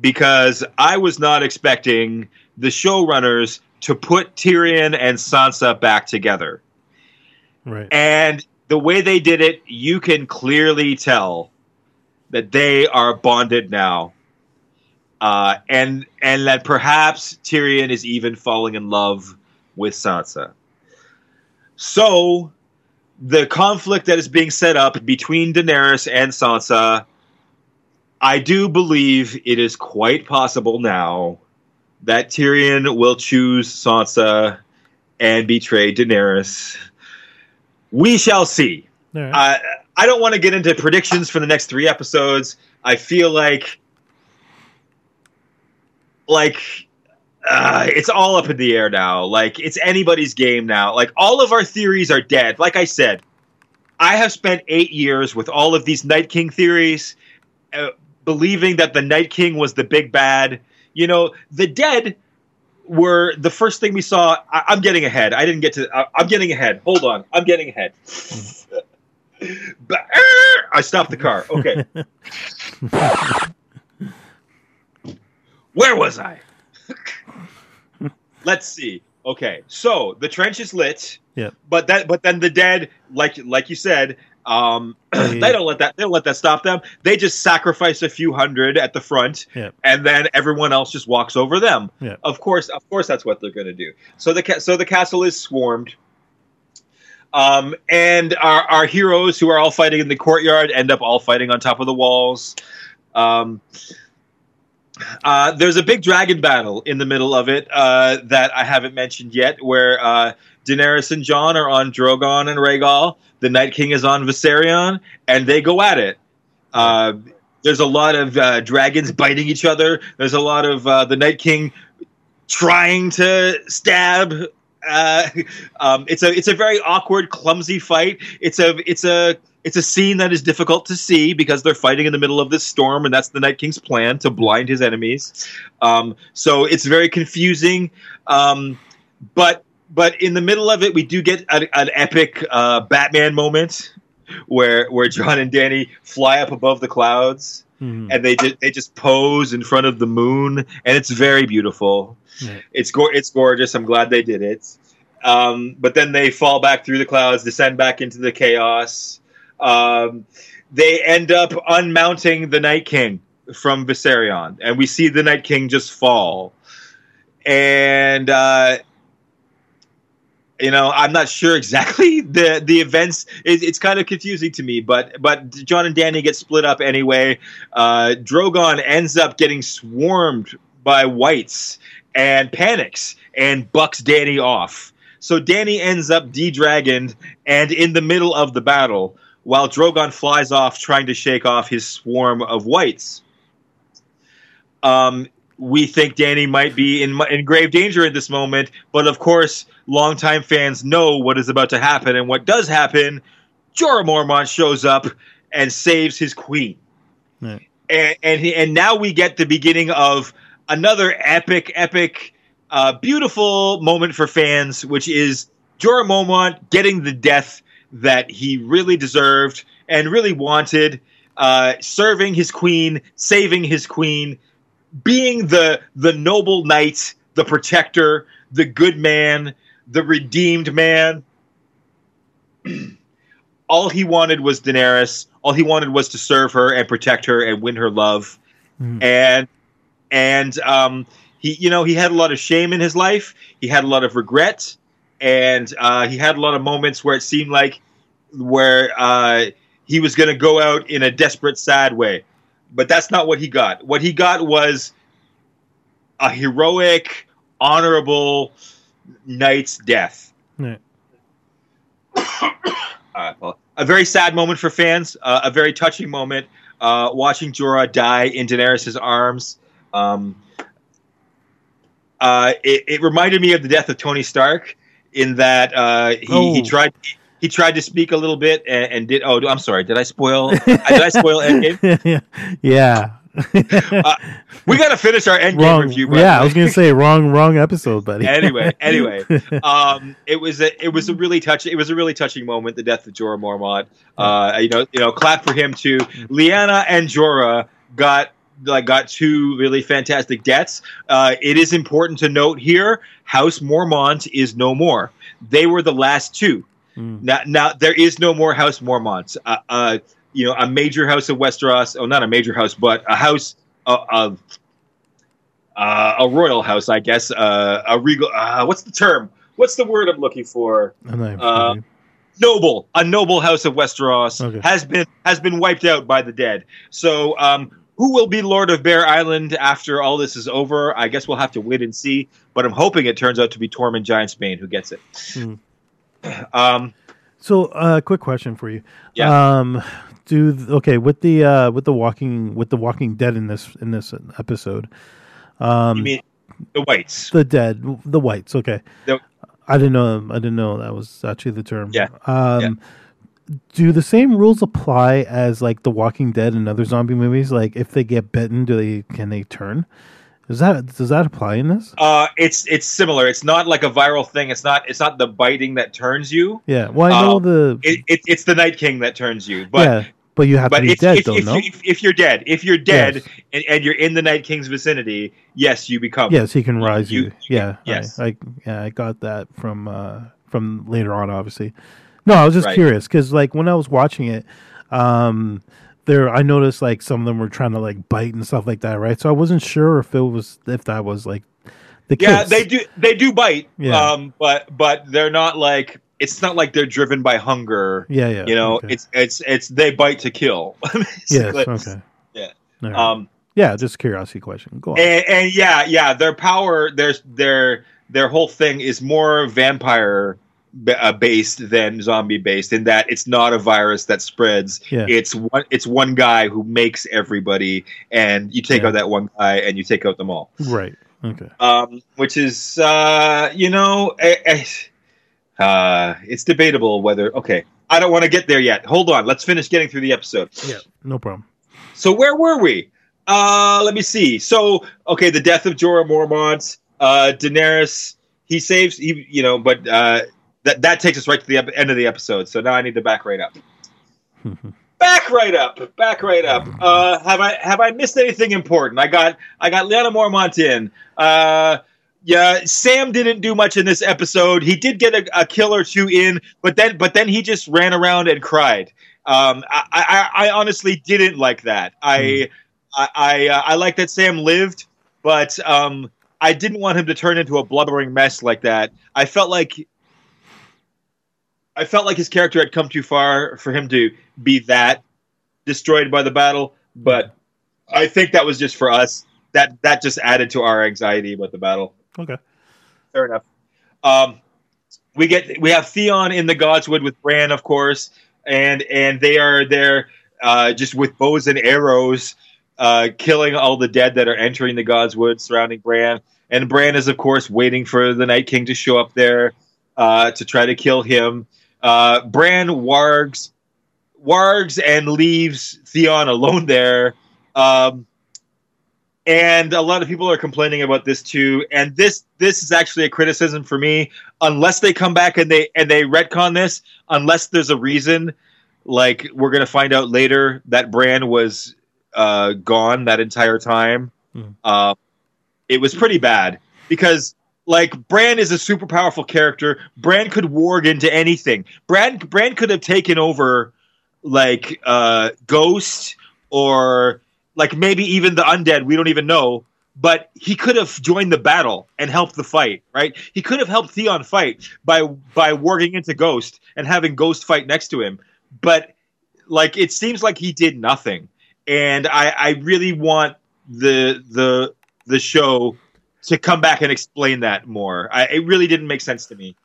because I was not expecting the showrunners to put Tyrion and Sansa back together. Right. And the way they did it, you can clearly tell that they are bonded now. Uh, and and that perhaps Tyrion is even falling in love with Sansa. So the conflict that is being set up between Daenerys and Sansa, I do believe it is quite possible now that Tyrion will choose Sansa and betray Daenerys. We shall see. Right. Uh, I don't want to get into predictions for the next three episodes. I feel like, like, uh, it's all up in the air now. Like, it's anybody's game now. Like, all of our theories are dead. Like I said, I have spent eight years with all of these Night King theories, uh, believing that the Night King was the big bad. You know, the dead were the first thing we saw. I, I'm getting ahead. I didn't get to. I, I'm getting ahead. Hold on. I'm getting ahead. But, I stopped the car. Okay. Where was I? Let's see. Okay, so the trench is lit. Yep. But that, but then the dead, like like you said, um, They- they don't let that they don't let that stop them. They just sacrifice a few hundred at the front, Yep. and then everyone else just walks over them. Yep. Of course, of course, that's what they're going to do. So the ca- so the castle is swarmed. Um, and our, our heroes who are all fighting in the courtyard end up all fighting on top of the walls. Um, Uh, there's a big dragon battle in the middle of it uh, that I haven't mentioned yet, where uh, Daenerys and Jon are on Drogon and Rhaegal. The Night King is on Viserion, and they go at it. Uh, there's a lot of uh, dragons biting each other. There's a lot of the Night King trying to stab. Um, it's a it's a very awkward, clumsy fight. It's a it's a it's a scene that is difficult to see because they're fighting in the middle of this storm, and that's the Night King's plan to blind his enemies. Um, so it's very confusing. Um, but but in the middle of it, we do get a, an epic uh, Batman moment where where Jon and Dany fly up above the clouds Mhm. and they just they just pose in front of the moon, and it's very beautiful. Yeah. It's go- it's gorgeous. I'm glad they did it. Um, but then they fall back through the clouds, descend back into the chaos. Um, they end up unmounting the Night King from Viserion, and we see the Night King just fall. And uh, you know, I'm not sure exactly the the events. It, it's kind of confusing to me, but but Jon and Dany get split up anyway. Uh, Drogon ends up getting swarmed by whites and panics and bucks Dany off. So Dany ends up de-dragoned and in the middle of the battle, while Drogon flies off trying to shake off his swarm of whites. Um, we think Dany might be in, in grave danger at this moment, but of course, longtime fans know what is about to happen, and what does happen, Jorah Mormont shows up and saves his queen, Right. and and, he, and now we get the beginning of another epic, epic, uh, beautiful moment for fans, which is Jorah Mormont getting the death that he really deserved and really wanted, uh, serving his queen, saving his queen, being the the noble knight, the protector, the good man, the redeemed man. all he wanted was Daenerys. All he wanted was to serve her and protect her and win her love. Mhm. And and um, he, you know, he had a lot of shame in his life. He had a lot of regret, and uh, he had a lot of moments where it seemed like where uh, he was going to go out in a desperate, sad way. But that's not what he got. What he got was a heroic, honorable knight's death. Right. Uh, well, a very sad moment for fans. Uh, a very touching moment. Uh, watching Jorah die in Daenerys' arms. Um, uh, it, it reminded me of the death of Tony Stark in that uh, he, he Oh. tried he tried to speak a little bit and, and did. Oh, I'm sorry. Did I spoil? did I spoil Endgame? yeah. We got to finish our Endgame wrong. review. yeah, I was gonna say wrong, wrong episode, buddy. anyway, anyway, um, it was a it was a really touching it was a really touching moment. The death of Jorah Mormont. Uh, you know, you know, clap for him too. Lyanna and Jorah got like got two really fantastic deaths. Uh, it is important to note here: House Mormont is no more. They were the last two. Mm. Now, now there is no more House Mormonts. Uh, uh, you know, a major house of Westeros. Oh, not a major house, but a house uh, of uh, a royal house, I guess. Uh, a regal. Uh, what's the term? What's the word I'm looking for? I'm Uh. Noble. A noble house of Westeros Okay. has been has been wiped out by the dead. So, um, who will be Lord of Bear Island after all this is over? I guess we'll have to wait and see. But I'm hoping it turns out to be Tormund Giantsbane who gets it. Hmm. Um, So, uh, quick question for you. Yeah. Um, do th- okay with the uh, with the walking with the Walking Dead in this in this episode. Um, you mean the whites? the dead, the whites. Okay. The- I didn't know. I didn't know that was actually the term. Yeah. Um, Do the same rules apply as like The Walking Dead and other zombie movies? Like, if they get bitten, do they can they turn? Does that does that apply in this? Uh, it's it's similar. It's not like a viral thing. It's not it's not the biting that turns you. Yeah. Well, I know Um, the It, it, it's the Night King that turns you. But yeah, but you have but to be if, dead if, though. if, no. you, if, if you're dead, if you're dead Yes. and, and you're in the Night King's vicinity, yes, you become. Yes, he can rise you. you- yeah, yes. I, I yeah, I got that from uh from later on, obviously. No, I was just Right. curious because like when I was watching it, um, there I noticed like some of them were trying to like bite and stuff like that, right? So I wasn't sure if it was if that was like the Yeah, kiss. they do they do bite. Yeah. Um, but but they're not like it's not like they're driven by hunger. Yeah, yeah. You know, okay. it's it's it's they bite to kill. yes, okay. Yeah. Right. Um, Yeah, just a curiosity question. Go on. and, and yeah, yeah, their power, their their their whole thing is more vampire based than zombie based in that it's not a virus that spreads. Yeah. It's one it's one guy who makes everybody, and you take Yeah. out that one guy, and you take out them all. right. Okay. Um, which is uh, you know, eh, eh, uh, it's debatable whether. Okay, I don't want to get there yet. Hold on, let's finish getting through the episode. Yeah. No problem. So where were we? Uh, let me see. So okay, the death of Jorah Mormont, uh, Daenerys. He saves. He, you know, but uh, that that takes us right to the end of the episode. So now I need to back right up. back right up. Back right up. Uh, have I have I missed anything important? I got I got Lyanna Mormont in. Uh, yeah, Sam didn't do much in this episode. He did get a, a kill or two in, but then but then he just ran around and cried. Um, I, I, I honestly didn't like that. I I I, uh, I like that Sam lived, but um, I didn't want him to turn into a blubbering mess like that. I felt like I felt like his character had come too far for him to be that destroyed by the battle. But I think that was just for us. That that just added to our anxiety about the battle. Okay. Fair enough. Um, we get we have Theon in the Godswood with Bran, of course, and and they are there uh, just with bows and arrows, uh, killing all the dead that are entering the Godswood surrounding Bran. And Bran is, of course, waiting for the Night King to show up there uh, to try to kill him. Uh, Bran wargs, wargs and leaves Theon alone there. Um, and a lot of people are complaining about this too. And this this is actually a criticism for me. Unless they come back and they and they retcon this, unless there's a reason, like we're gonna find out later that Bran was uh, gone that entire time. Hmm. Uh, it was pretty bad because like Bran is a super powerful character. Bran could warg into anything. Bran Bran could have taken over like uh, Ghost or like maybe even the undead. We don't even know. But he could have joined the battle and helped the fight, right? He could have helped Theon fight by by warging into Ghost and having Ghost fight next to him. But like it seems like he did nothing, and I, I really want the the the show to come back and explain that more. I, it really didn't make sense to me.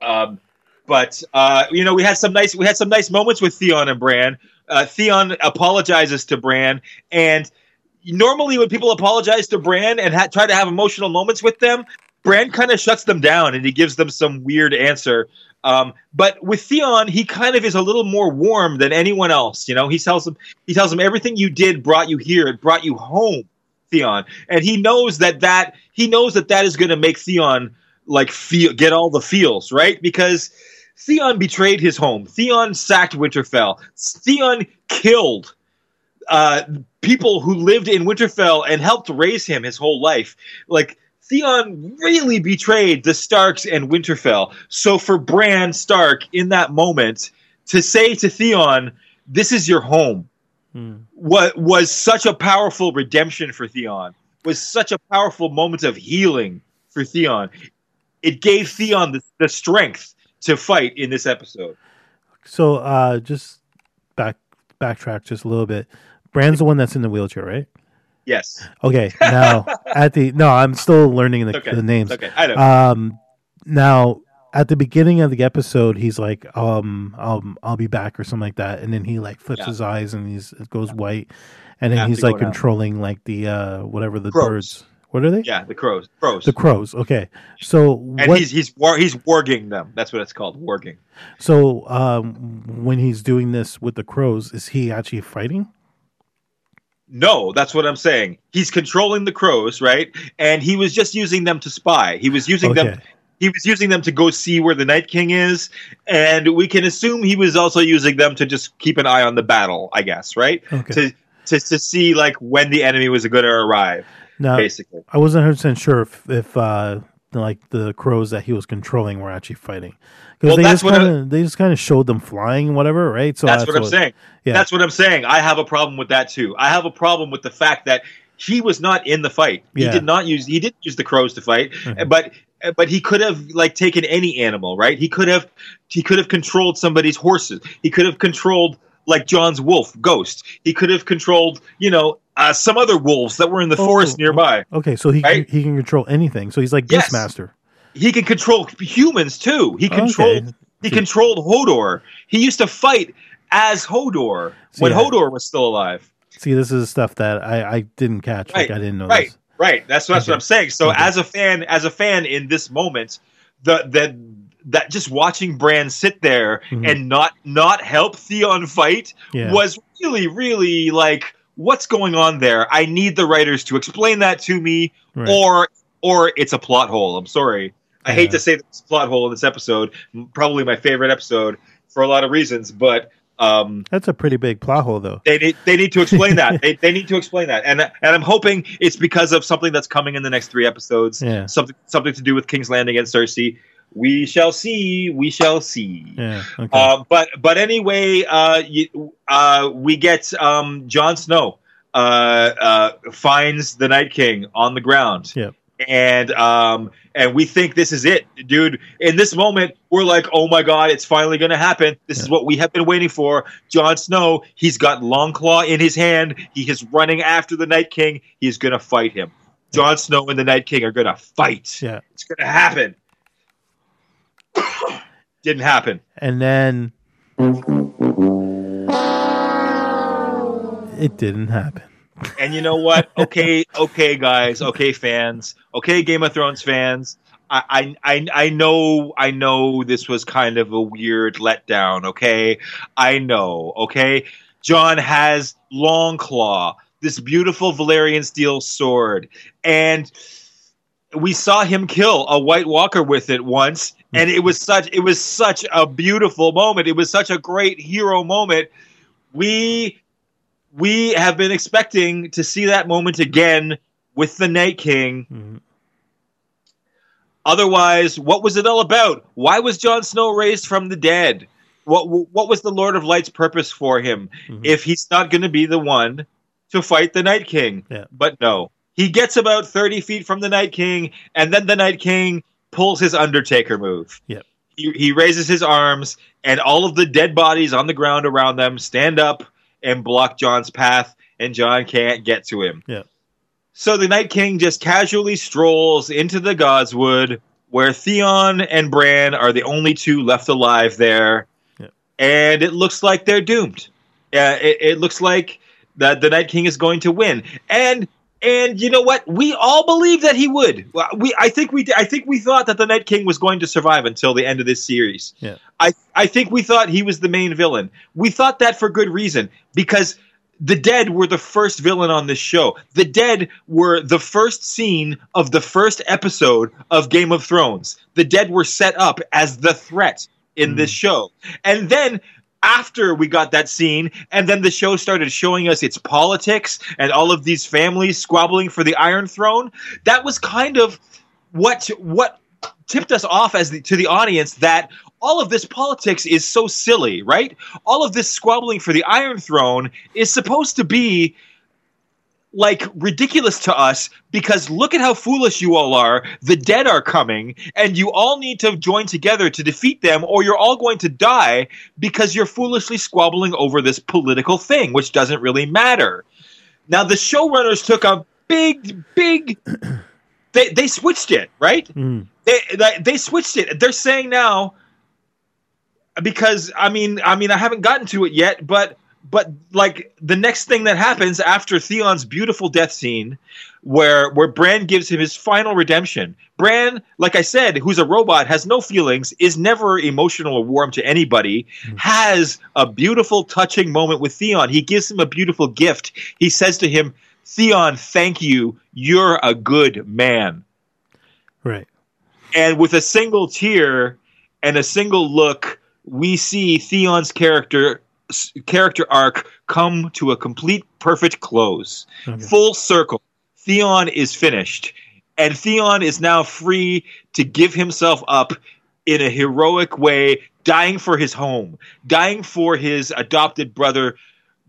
Um, but uh, you know, we had some nice we had some nice moments with Theon and Bran. Uh, Theon apologizes to Bran, and normally when people apologize to Bran and ha- try to have emotional moments with them, Bran kind of shuts them down and he gives them some weird answer. Um, but with Theon, he kind of is a little more warm than anyone else. You know, he tells him he tells him everything you did brought you here. It brought you home, Theon, and he knows that that he knows that that is going to make Theon like feel get all the feels right because Theon betrayed his home. Theon sacked Winterfell. Theon killed uh, people who lived in Winterfell and helped raise him his whole life. Like Theon really betrayed the Starks and Winterfell. So for Bran Stark in that moment to say to Theon, "This is your home," Hmm. what was such a powerful redemption for Theon. Was such a powerful moment of healing for Theon. It gave Theon the, the strength to fight in this episode. So uh just back backtrack just a little bit. Bran's the one that's in the wheelchair, right? Yes. Okay. Now at the no, I'm still learning the, Okay. the names. Okay. I know. Um now at the beginning of the episode he's like, um, um I'll be back or something like that, and then he like flips Yeah. his eyes and he's it goes white and then he's like controlling like the uh whatever the Crows. birds. What are they? yeah, the crows. Crows. The crows. Okay. So and what he's he's war, he's warging them. That's what it's called, warging. so um when he's doing this with the crows, is he actually fighting? No, that's what I'm saying. He's controlling the crows, right? And he was just using them to spy. He was using Okay. them he was using them to go see where the Night King is, and we can assume he was also using them to just keep an eye on the battle, I guess, right? Okay. To to to see like when the enemy was going to arrive, Now basically. I wasn't 100 percent sure if, if uh, like the crows that he was controlling were actually fighting because Well, they that's just what kind of they just kind of showed them flying whatever, right? So that's what I'm saying. yeah. That's what I'm saying. I have a problem with that too. I have a problem with the fact that he was not in the fight. He Yeah. did not use he didn't use the crows to fight, Mhm. but but he could have like taken any animal, right? He could have he could have controlled somebody's horses. He could have controlled like Jon's wolf, Ghost. He could have controlled, you know, uh, some other wolves that were in the Oh, forest nearby. Okay, so he Right? can, he can control anything. So he's like Yes. Beastmaster. He can control humans too. He controlled. Okay. He controlled Hodor. He used to fight as Hodor when Yeah. Hodor was still alive. See, this is stuff that I, I didn't catch. Like I didn't know Right, this. Right. That's that's Okay. what I'm saying. So Okay. as a fan, as a fan in this moment, the that that just watching Bran sit there Mhm. and not not help Theon fight Yeah. was really really like what's going on there. I need the writers to explain that to me, Right. or or it's a plot hole. I'm sorry. I hate to say this plot hole in this episode. Probably my favorite episode for a lot of reasons, but. Um, That's a pretty big plot hole, though. they need they need to explain that. they, they need to explain that, and and I'm hoping it's because of something that's coming in the next three episodes. Yeah. Something something to do with King's Landing and Cersei. We shall see. We shall see. Yeah. Okay. Uh, but but anyway, uh, you, uh, we get um, Jon Snow uh, uh, finds the Night King on the ground. Yep. And um, and we think this is it, dude. In this moment, we're like, oh my god, it's finally going to happen. This is what we have been waiting for. Jon Snow, he's got Longclaw in his hand. He is running after the Night King. He's going to fight him. Jon Snow and the Night King are going to fight. yeah. It's going to happen. Didn't happen. And then it didn't happen. And you know what? Okay, okay, guys. Okay, fans. Okay, Game of Thrones fans. I, I, I know, I know this was kind of a weird letdown. Okay, I know. Okay, Jon has Longclaw, this beautiful Valyrian steel sword, and we saw him kill a White Walker with it once, and it was such, it was such a beautiful moment. It was such a great hero moment. We we have been expecting to see that moment again with the Night King. Mhm. Otherwise, what was it all about? Why was Jon Snow raised from the dead? What what was the Lord of Light's purpose for him Mhm. if he's not going to be the one to fight the Night King? Yeah. But no, he gets about thirty feet from the Night King, and then the Night King pulls his Undertaker move. Yep. He, he raises his arms, and all of the dead bodies on the ground around them stand up and block Jon's path, and Jon can't get to him. Yep. So the Night King just casually strolls into the Godswood, where Theon and Bran are the only two left alive there, Yep. and it looks like they're doomed. Uh, it, it looks like that the Night King is going to win, and and you know what? We all believe that he would. We I think we I think we thought that the Night King was going to survive until the end of this series. Yeah. I I think we thought he was the main villain. We thought that for good reason because the dead were the first villain on this show. The dead were the first scene of the first episode of Game of Thrones. The dead were set up as the threat in this mm. show. And then after we got that scene, and then the show started showing us its politics and all of these families squabbling for the Iron Throne, that was kind of what what tipped us off as the, to the audience that all of this politics is so silly, right? All of this squabbling for the Iron Throne is supposed to be like ridiculous to us because look at how foolish you all are. The dead are coming, and you all need to join together to defeat them, or you're all going to die because you're foolishly squabbling over this political thing, which doesn't really matter. Now, the showrunners took a big, big. They, they switched it, right? Mhm. they, they they switched it. They're saying now because I mean I mean I haven't gotten to it yet, but but like the next thing that happens after Theon's beautiful death scene, where where Bran gives him his final redemption. Bran, like I said, who's a robot, has no feelings, is never emotional or warm to anybody, mm-hmm. has a beautiful, touching moment with Theon. He gives him a beautiful gift. He says to him, "Theon, thank you. You're a good man." Right. and with a single tear and a single look, we see Theon's character character arc come to a complete perfect close. Okay. Full circle. Theon is finished. And Theon is now free to give himself up in a heroic way, dying for his home, dying for his adopted brother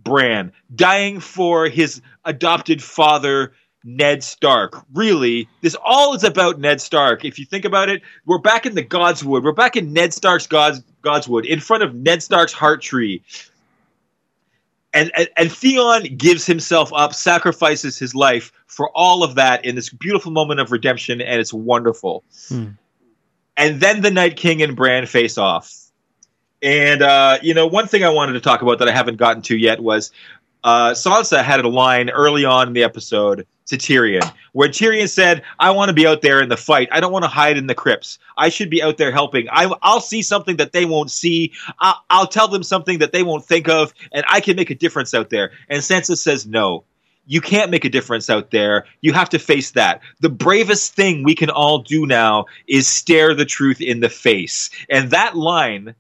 Bran, dying for his adopted father Ned Stark. Really, this all is about Ned Stark. If you think about it, we're back in the Godswood. We're back in Ned Stark's Gods Godswood, in front of Ned Stark's heart tree. And, and and Theon gives himself up, sacrifices his life for all of that in this beautiful moment of redemption, and it's wonderful. Hmm. And then the Night King and Bran face off. And uh, you know, one thing I wanted to talk about that I haven't gotten to yet was uh, Sansa had a line early on in the episode to Tyrion, where Tyrion said, "I want to be out there in the fight. I don't want to hide in the crypts. I should be out there helping. I, will see something that they won't see. I'll, I'll tell them something that they won't think of, and I can make a difference out there." And Sansa says, "No." You can't make a difference out there. You have to face that. The bravest thing we can all do now is stare the truth in the face. And that line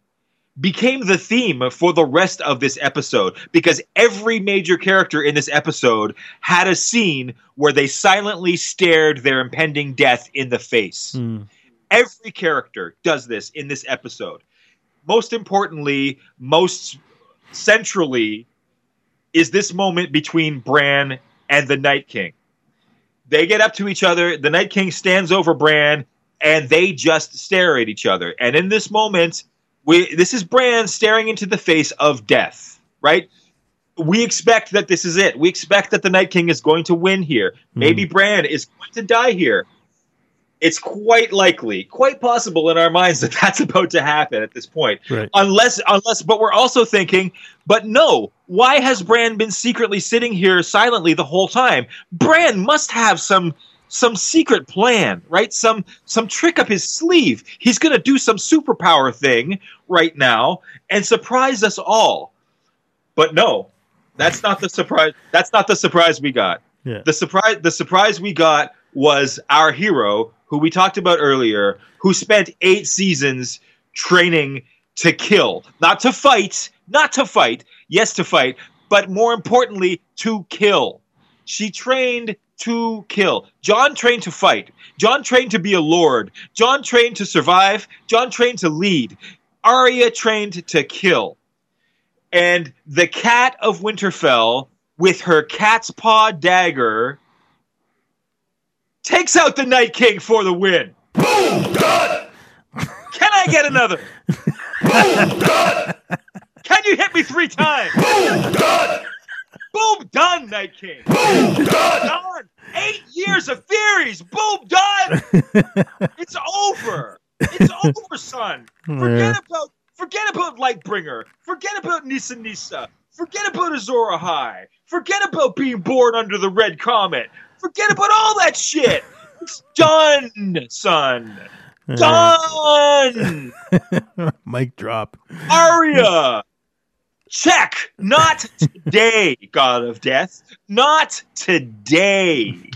became the theme for the rest of this episode because every major character in this episode had a scene where they silently stared their impending death in the face. Hmm. Every character does this in this episode. Most importantly, most centrally, is this moment between Bran and the Night King. They get up to each other. The Night King stands over Bran, and they just stare at each other. And in this moment, we this is Bran staring into the face of death, right? We expect that this is it. We expect that the Night King is going to win here. Maybe hmm. Bran is going to die here. It's quite likely, quite possible in our minds that that's about to happen at this point. Right. Unless, unless, but we're also thinking, but no, why has Bran been secretly sitting here silently the whole time? Bran must have some some secret plan, right? Some some trick up his sleeve. He's going to do some superpower thing right now and surprise us all. But no, that's not the surprise. That's not the surprise we got. Yeah. The surprise the surprise we got was our hero who we talked about earlier who spent 8 seasons training to kill, not to fight, not to fight, yes to fight, but more importantly to kill. She trained to kill. Jon trained to fight. Jon trained to be a lord. Jon trained to survive. Jon trained to lead. Arya trained to kill. And the cat of Winterfell, with her cat's paw dagger, takes out the Night King for the win. Boom! Done! Can I get another? Boom! Done! Can you hit me three times? Boom! Done! Boom, done, Night King. Boom! Done! Done. Eight years of theories. Boom, done. it's over. It's over, son. Forget Yeah. about forget about Lightbringer. Forget about Nissa Nissa. Forget about Azor Ahai. Forget about being born under the red comet. Forget about all that shit. It's done, son. Done. Mic drop. Arya. Check. Not today, God of Death. Not today.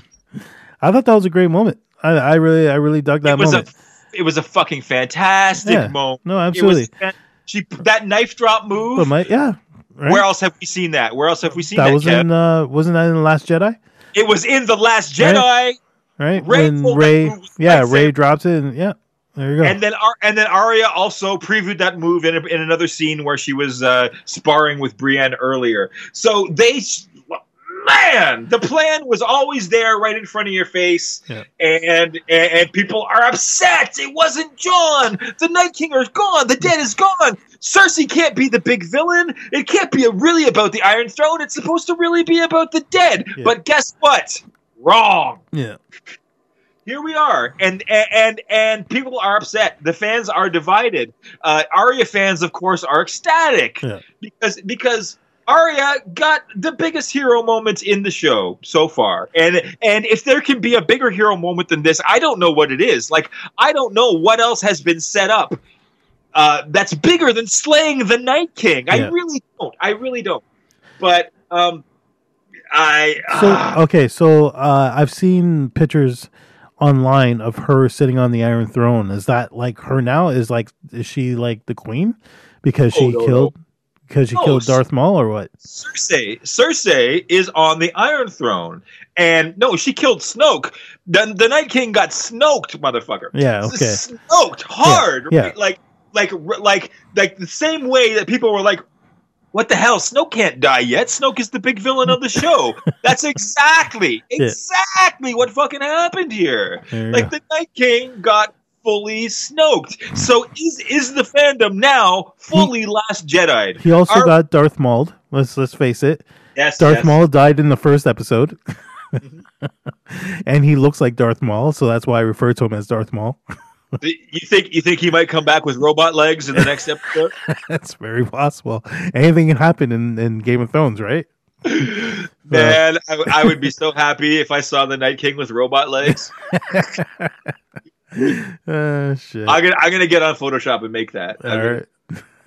I thought that was a great moment. I, I really, I really dug that it was moment. a it was a fucking fantastic Yeah. moment. No, absolutely. was she that knife drop move. But my, yeah, right? Where else have we seen that? Where else have we seen that that? was Kev? in, uh, wasn't that in the Last Jedi? it was in the Last Jedi, Right? Rey when Rey, yeah, lightsaber. Rey drops it, and yeah, there you go. and then and then Arya also previewed that move in, a, in another scene where she was uh, sparring with Brienne earlier. So they, man, the plan was always there, right in front of your face, Yeah. and, and and people are upset. It wasn't Jon. The Night King is gone. The dead is gone. Cersei can't be the big villain. It can't be really about the Iron Throne. It's supposed to really be about the dead. Yeah. But guess what? Wrong yeah, here we are. And and and people are upset. The fans are divided. Uh Arya fans of course are ecstatic Yeah. because because Arya got the biggest hero moment in the show so far. And and if there can be a bigger hero moment than this I don't know what it is. Like I don't know what else has been set up uh that's bigger than slaying the Night King. I Yeah. really don't. I really don't. But um I So ah, okay, so uh, I've seen pictures online of her sitting on the Iron Throne. Is that like her now? Is like is she like the queen because she Oh, no, killed because she No, killed Darth Maul or what? Cersei. Cersei is on the Iron Throne, and no, she killed Snoke. The, the Night King got snoked, motherfucker. Yeah, okay. Snoked hard. Yeah, yeah. right? Like, like, like, like the same way that people were like, "What the hell? Snoke can't die yet. Snoke is the big villain of the show." That's exactly, Yeah. exactly what fucking happened here. Like go. the Night King got fully snoked. So is is the fandom now fully Last Jedi? He also got Darth Maul. Let's let's face it. yes, Darth yes. Maul died in the first episode. Mm-hmm. and he looks like Darth Maul, so that's why I refer to him as Darth Maul. You think you think he might come back with robot legs in the next episode? that's very possible. Anything can happen in, in Game of Thrones, right? Man, I, I would be so happy if I saw the Night King with robot legs. Uh, shit. I'm gonna I'm gonna get on Photoshop and make that. All right.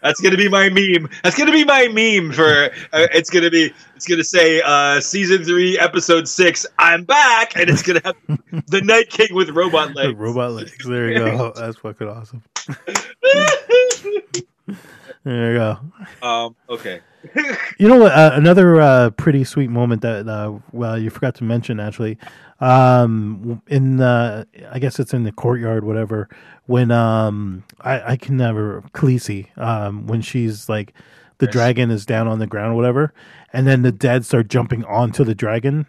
That's gonna be my meme. That's gonna be my meme for. Uh, it's gonna be. It's gonna say uh, season three, episode six. I'm back, and it's gonna have the Night King with robot legs. Robot legs. There you go. That's fucking awesome. There you go. um. Okay. You know what? Uh, another uh, pretty sweet moment that uh, well you forgot to mention actually. Um, in the I guess it's in the courtyard, whatever. When um, I I can never Khaleesi, um, when she's like the Yes. dragon is down on the ground, whatever, and then the dead start jumping onto the dragon.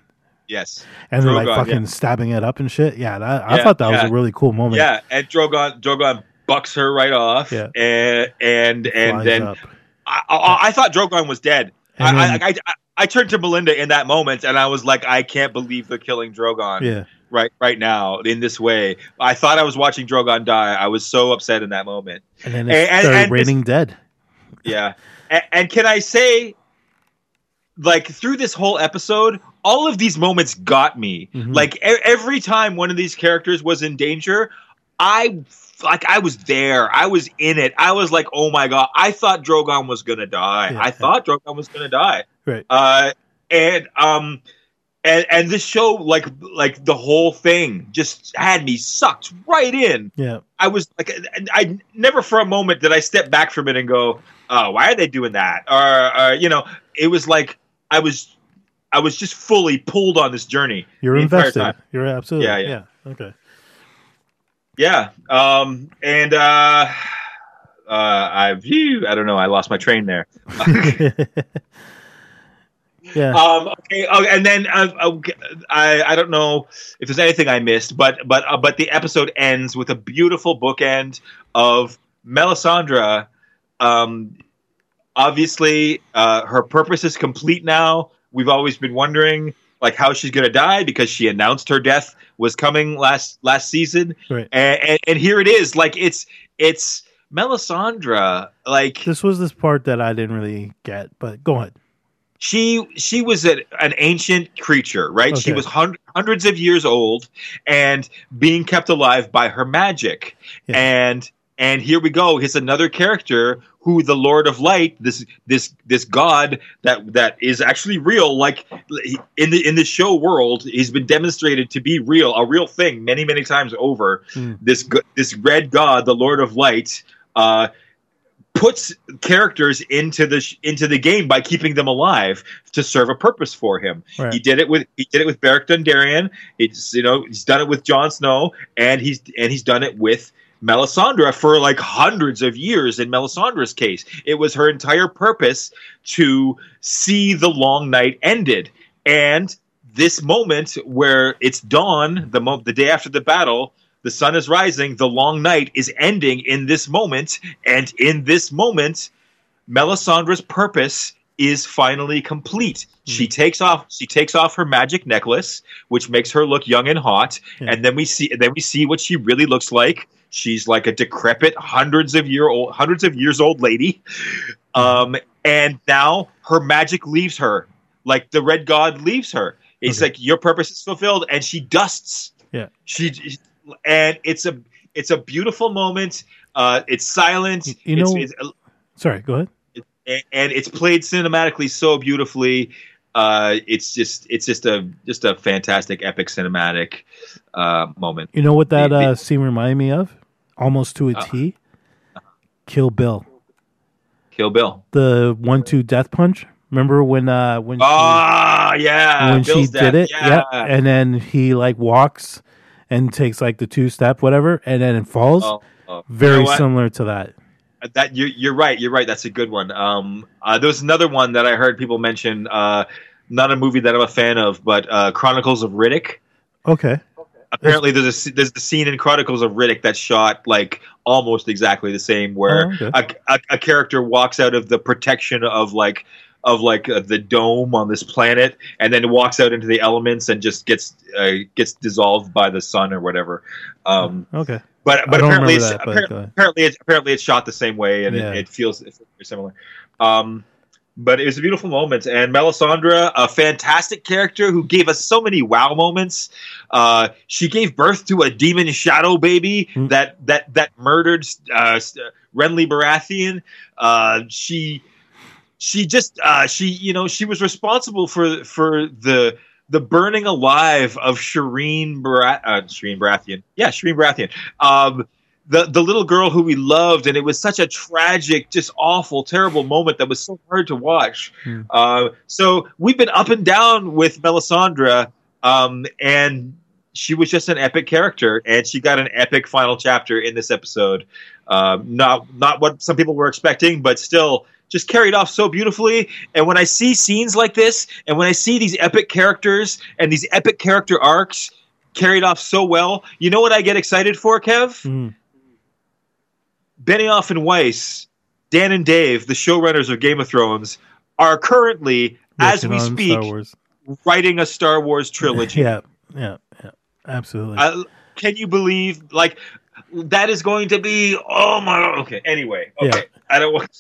Yes. And they're like fucking yeah. stabbing it up and shit. Yeah, that, I Yeah, thought that was a really cool moment. Yeah, and Drogon Drogon bucks her right off. Yeah. And and and then. I, I, I thought Drogon was dead. And I, then- I, I, I turned to Melinda in that moment, and I was like, I can't believe they're killing Drogon yeah, right right now in this way. I thought I was watching Drogon die. I was so upset in that moment. and then it And- and- raining dead. Yeah, and, and can I say, like through this whole episode, all of these moments got me. Mhm. Like e- every time one of these characters was in danger, I like I was there. I was in it. I was like, oh my god! I thought Drogon was gonna die. Yeah. I thought Drogon was gonna die. Right. Uh, and um, and and this show, like like the whole thing, just had me sucked right in. Yeah. I was like, I never for a moment did I step back from it and go, "Oh, why are they doing that?" Or, or you know, it was like I was, I was just fully pulled on this journey. You're invested. You're absolutely. Yeah, Yeah, yeah. Okay. Yeah. Um. And uh, uh, I view. I don't know. I lost my train there. yeah. Um, okay, oh, and then uh, I I don't know if there's anything I missed, but but uh, but the episode ends with a beautiful bookend of Melisandre. Um, obviously, uh, her purpose is complete now. We've always been wondering like how she's going to die because she announced her death was coming last last season, Right. and, and and here it is. Like it's it's Melisandre. Like This was this part that I didn't really get, but go ahead. she she was a, an ancient creature right she was hun- hundreds of years old and being kept alive by her magic Yeah. and and here we go here's another character who the lord of light this this this god that that is actually real like in the in the show world he's been demonstrated to be real a real thing many many times over Mm. this this red god the lord of light uh puts characters into the sh- into the game by keeping them alive to serve a purpose for him. Right. He did it with he did it with Beric Dondarrion. It's you know he's done it with Jon Snow, and he's and he's done it with Melisandre for like hundreds of years. In Melisandre's case, it was her entire purpose to see the long night ended, and this moment where it's dawn, the mo- the day after the battle. The sun is rising. The long night is ending in this moment, and in this moment, Melisandre's purpose is finally complete. Mm-hmm. She takes off she takes off her magic necklace, which makes her look young and hot, Yeah. and then we see then we see what she really looks like. She's like a decrepit, hundreds of year old hundreds of years old lady. Um, and now her magic leaves her. Like the red god leaves her. It's Okay. like your purpose is fulfilled, and she dusts. Yeah. She and it's a it's a beautiful moment. Uh, it's silent. You know- it's- Sorry, go ahead. and, and it's played cinematically so beautifully. Uh, it's just it's just a just a fantastic epic cinematic uh, moment. You know what that The- the- uh, scene reminded me of? Almost to a Uh, T. Kill Bill. Kill Bill. The one two death punch. Remember when uh when she, Ah, yeah. when Bill's she death. did it? Yeah. And then he like walks and takes like the two step whatever and then it falls. Oh, oh. Very You know similar to that. That you're, you're right. You're right. That's a good one. Um, uh, there was another one that I heard people mention. Uh, not a movie that I'm a fan of, but uh, Chronicles of Riddick. Okay. Apparently there's a there's the scene in Chronicles of Riddick that's shot like almost exactly the same, where Oh, okay. a, a, a character walks out of the protection of like of like uh, the dome on this planet, and then walks out into the elements and just gets uh, gets dissolved by the sun or whatever. Um, Okay. but but apparently it's, that, but appar- apparently it's apparently it's shot the same way and Yeah. it, it feels it's very similar. Um, but it was a beautiful moment, and Melisandre, a fantastic character who gave us so many wow moments. Uh, she gave birth to a demon shadow baby Mm. that that that murdered uh, Renly Baratheon. Uh, she she just uh, she you know she was responsible for for the the burning alive of Shireen Barat uh, Shireen Baratheon. Yeah, Shireen Baratheon. Um, the the little girl who we loved, and it was such a tragic, just awful, terrible moment that was so hard to watch. Hmm. Uh, so we've been up and down with Melisandre, um, and she was just an epic character, and she got an epic final chapter in this episode. Um, not not what some people were expecting, but still just carried off so beautifully. And when I see scenes like this, and when I see these epic characters and these epic character arcs carried off so well, you know what I get excited for, Kev? Mm. Benioff and Weiss, Dan and Dave, the showrunners of Game of Thrones, are currently, as we speak, writing a Star Wars trilogy. Yeah, yeah, yeah. Absolutely. I, can you believe like that is going to be oh my okay anyway okay Yeah. i don't want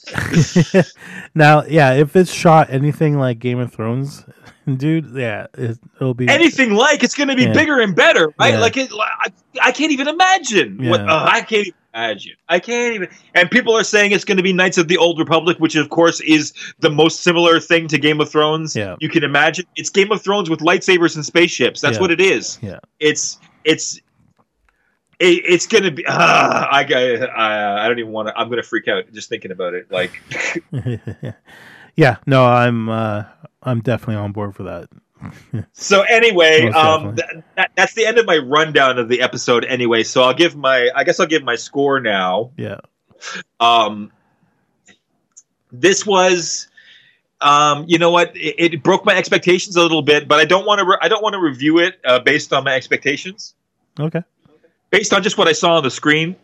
now, yeah, if it's shot anything like Game of Thrones, dude, yeah, it, it'll be anything like it's going to be Yeah. bigger and better right Yeah. like it I, I can't even imagine what uh, i can't even imagine i can't even and people are saying it's going to be knights of the old republic which of course is the most similar thing to game of thrones Yeah. you can imagine it's game of thrones with lightsabers and spaceships that's Yeah. what it is Yeah. it's it's it, it's gonna be. Uh, I, I I don't even want to. I'm gonna freak out just thinking about it. Like, yeah, no, I'm uh I'm definitely on board for that. So anyway, um, th- that, that's the end of my rundown of the episode. Anyway, so I'll give my. I guess I'll give my score now. Yeah. Um, this was. Um, you know what? It, it broke my expectations a little bit, but I don't want to. Re- I don't want to review it uh, based on my expectations. Okay. based on just what I saw on the screen,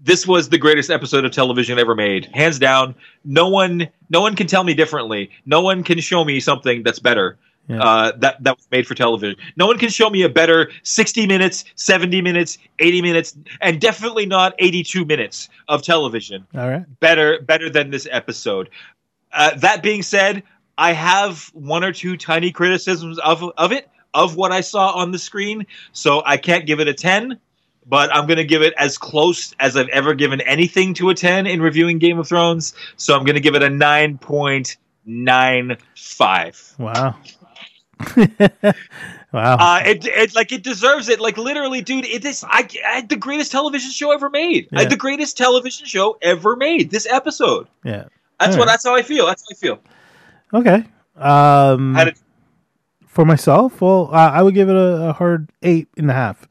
this was the greatest episode of television ever made, hands down. No one, no one can tell me differently. No one can show me something that's better. Yeah. Uh, that that was made for television. No one can show me a better sixty minutes, seventy minutes, eighty minutes, and definitely not eighty-two minutes of television All right. better better than this episode. Uh, that being said, I have one or two tiny criticisms of of it of what I saw on the screen, so I can't give it a ten. But I'm going to give it as close as I've ever given anything to a ten in reviewing Game of Thrones. So I'm going to give it a nine point nine five. Wow. wow. Uh, it, it like it deserves it. Like literally, dude, it is I, I the greatest television show ever made. Yeah. the greatest television show ever made. This episode. yeah. That's All what. right. That's how I feel. That's how I feel. Okay. Um did for myself, well, uh, I would give it a, a hard eight and a half.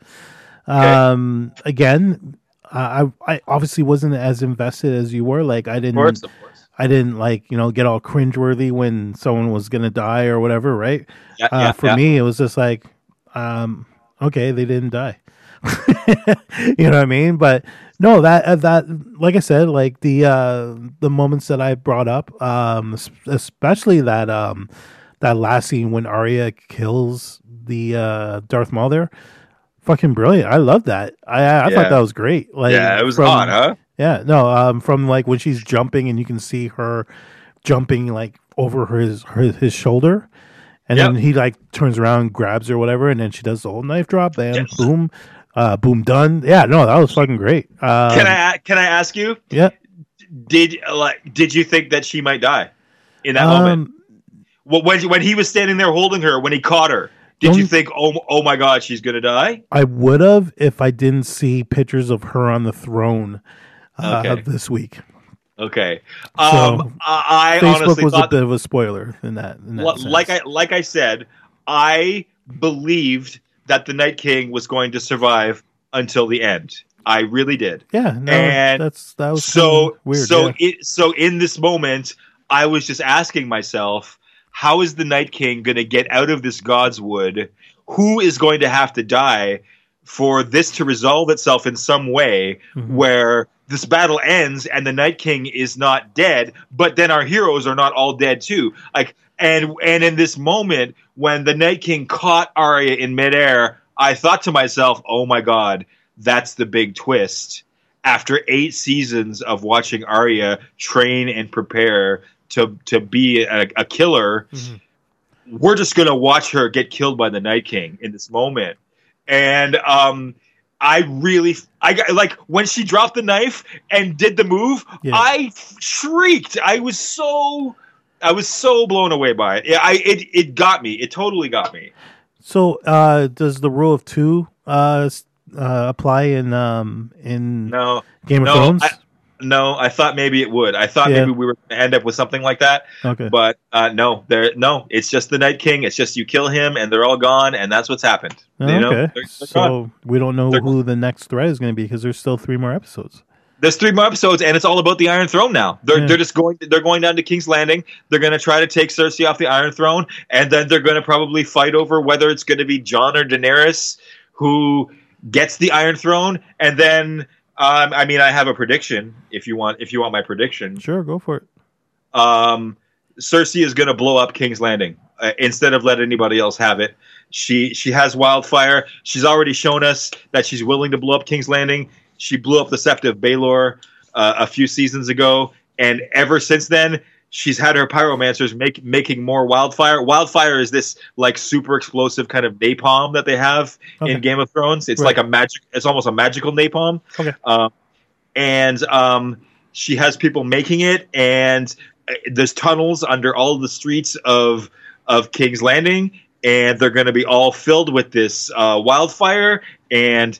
Um, again, uh, I I obviously wasn't as invested as you were. Like I didn't, course, of course. I didn't like you know get all cringeworthy when someone was gonna die or whatever. Right? Yeah, Uh, yeah, for yeah. me, it was just like, um, okay, they didn't die. you know what I mean? But no, that uh, that like I said, like the uh the moments that I brought up, um, especially that um that last scene when Arya kills the uh Darth Maul there, fucking brilliant. I love that. I I, I Yeah. thought that was great. Like yeah, it was from- hot, huh? Yeah, no, um, from like when she's jumping and you can see her jumping like over his her, his shoulder, and then he like turns around, grabs her, whatever, and then she does the whole knife drop, bam, Yes. boom, uh, boom, done. Yeah, no, that was fucking great. Um, Can I can I ask you? Yeah, Did like did you think that she might die in that moment? um, Well, when when he was standing there holding her, when he caught her, did you think, oh oh my god, she's gonna die? I would have if I didn't see pictures of her on the throne uh, Okay. this week. Okay. So, Um, I I Facebook honestly was a bit of a spoiler in that. In that like I like I said, I believed that the Night King was going to survive until the end. I really did. yeah, no, and that's that was so weird. so yeah. it so in this moment i was just asking myself how is the night king going to get out of this godswood who is going to have to die for this to resolve itself in some way Mhm. where this battle ends and the Night King is not dead, but then our heroes are not all dead too. Like and and in this moment when the Night King caught Arya in midair, I thought to myself, "Oh my god, that's the big twist." After eight seasons of watching Arya train and prepare to to be a, a killer, Mhm. we're just gonna watch her get killed by the Night King in this moment. And um, I really, I got like when she dropped the knife and did the move, Yeah. I shrieked. I was so, I was so blown away by it. Yeah, I it it got me. It totally got me. So, uh, does the rule of two uh, uh, apply in um, in No, Game of no, Thrones? I- no, I thought maybe it would. I thought Yeah. maybe we were going to end up with something like that. okay. But uh, no, there, no. It's just the Night King. It's just you kill him, and they're all gone, and that's what's happened. Oh, You know, okay. They're- they're gone. so we don't know They're- who the next threat is going to be because there's still three more episodes. there's three more episodes, and it's all about the Iron Throne now. They're Yeah. they're just going they're going down to King's Landing. They're going to try to take Cersei off the Iron Throne, and then they're going to probably fight over whether it's going to be Jon or Daenerys who gets the Iron Throne, and then. Um, I mean, I have a prediction. If you want, if you want my prediction, Sure, go for it. um, Cersei is going to blow up King's Landing uh, instead of let anybody else have it. She she has wildfire. She's already shown us that she's willing to blow up King's Landing. She blew up the Sept of Baelor uh, a few seasons ago, and ever since then, she's had her pyromancers make making more wildfire. Wildfire is this like super explosive kind of napalm that they have Okay. in Game of Thrones. It's Right. like a magic. It's almost a magical napalm. Okay. Um, and um, she has people making it, and uh, there's tunnels under all the streets of of King's Landing, and they're going to be all filled with this uh, wildfire. And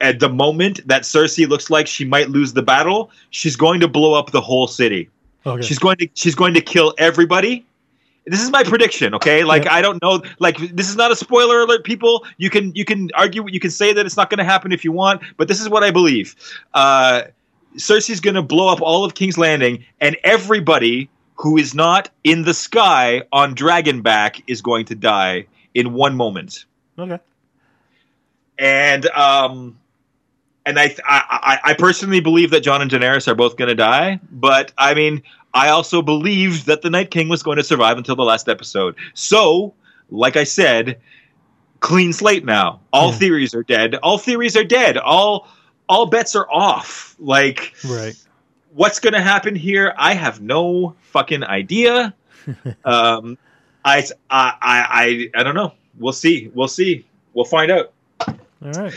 at the moment that Cersei looks like she might lose the battle, she's going to blow up the whole city. Okay. She's going to she's going to kill everybody. This is my prediction, okay? Like Yeah. I don't know, like this is not a spoiler alert, people. You can you can argue, you can say that it's not going to happen if you want, but this is what I believe. Uh, Cersei's going to blow up all of King's Landing, and everybody who is not in the sky on Dragonback is going to die in one moment okay. and um, and I, I I personally believe that Jon and Daenerys are both going to die, but I mean, I also believed that the Night King was going to survive until the last episode. So, like I said, clean slate now. All Yeah. theories are dead. All theories are dead. All all bets are off. Like Right. what's going to happen here? I have no fucking idea. um, I, I I I I don't know. We'll see. We'll see. We'll find out. All right.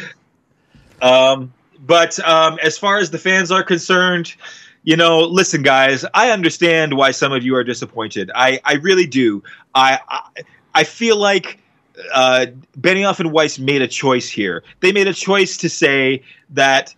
Um, but um, as far as the fans are concerned, you know, listen, guys, I understand why some of you are disappointed. I, I really do. I, I, I feel like uh, Benioff and Weiss made a choice here. They made a choice to say that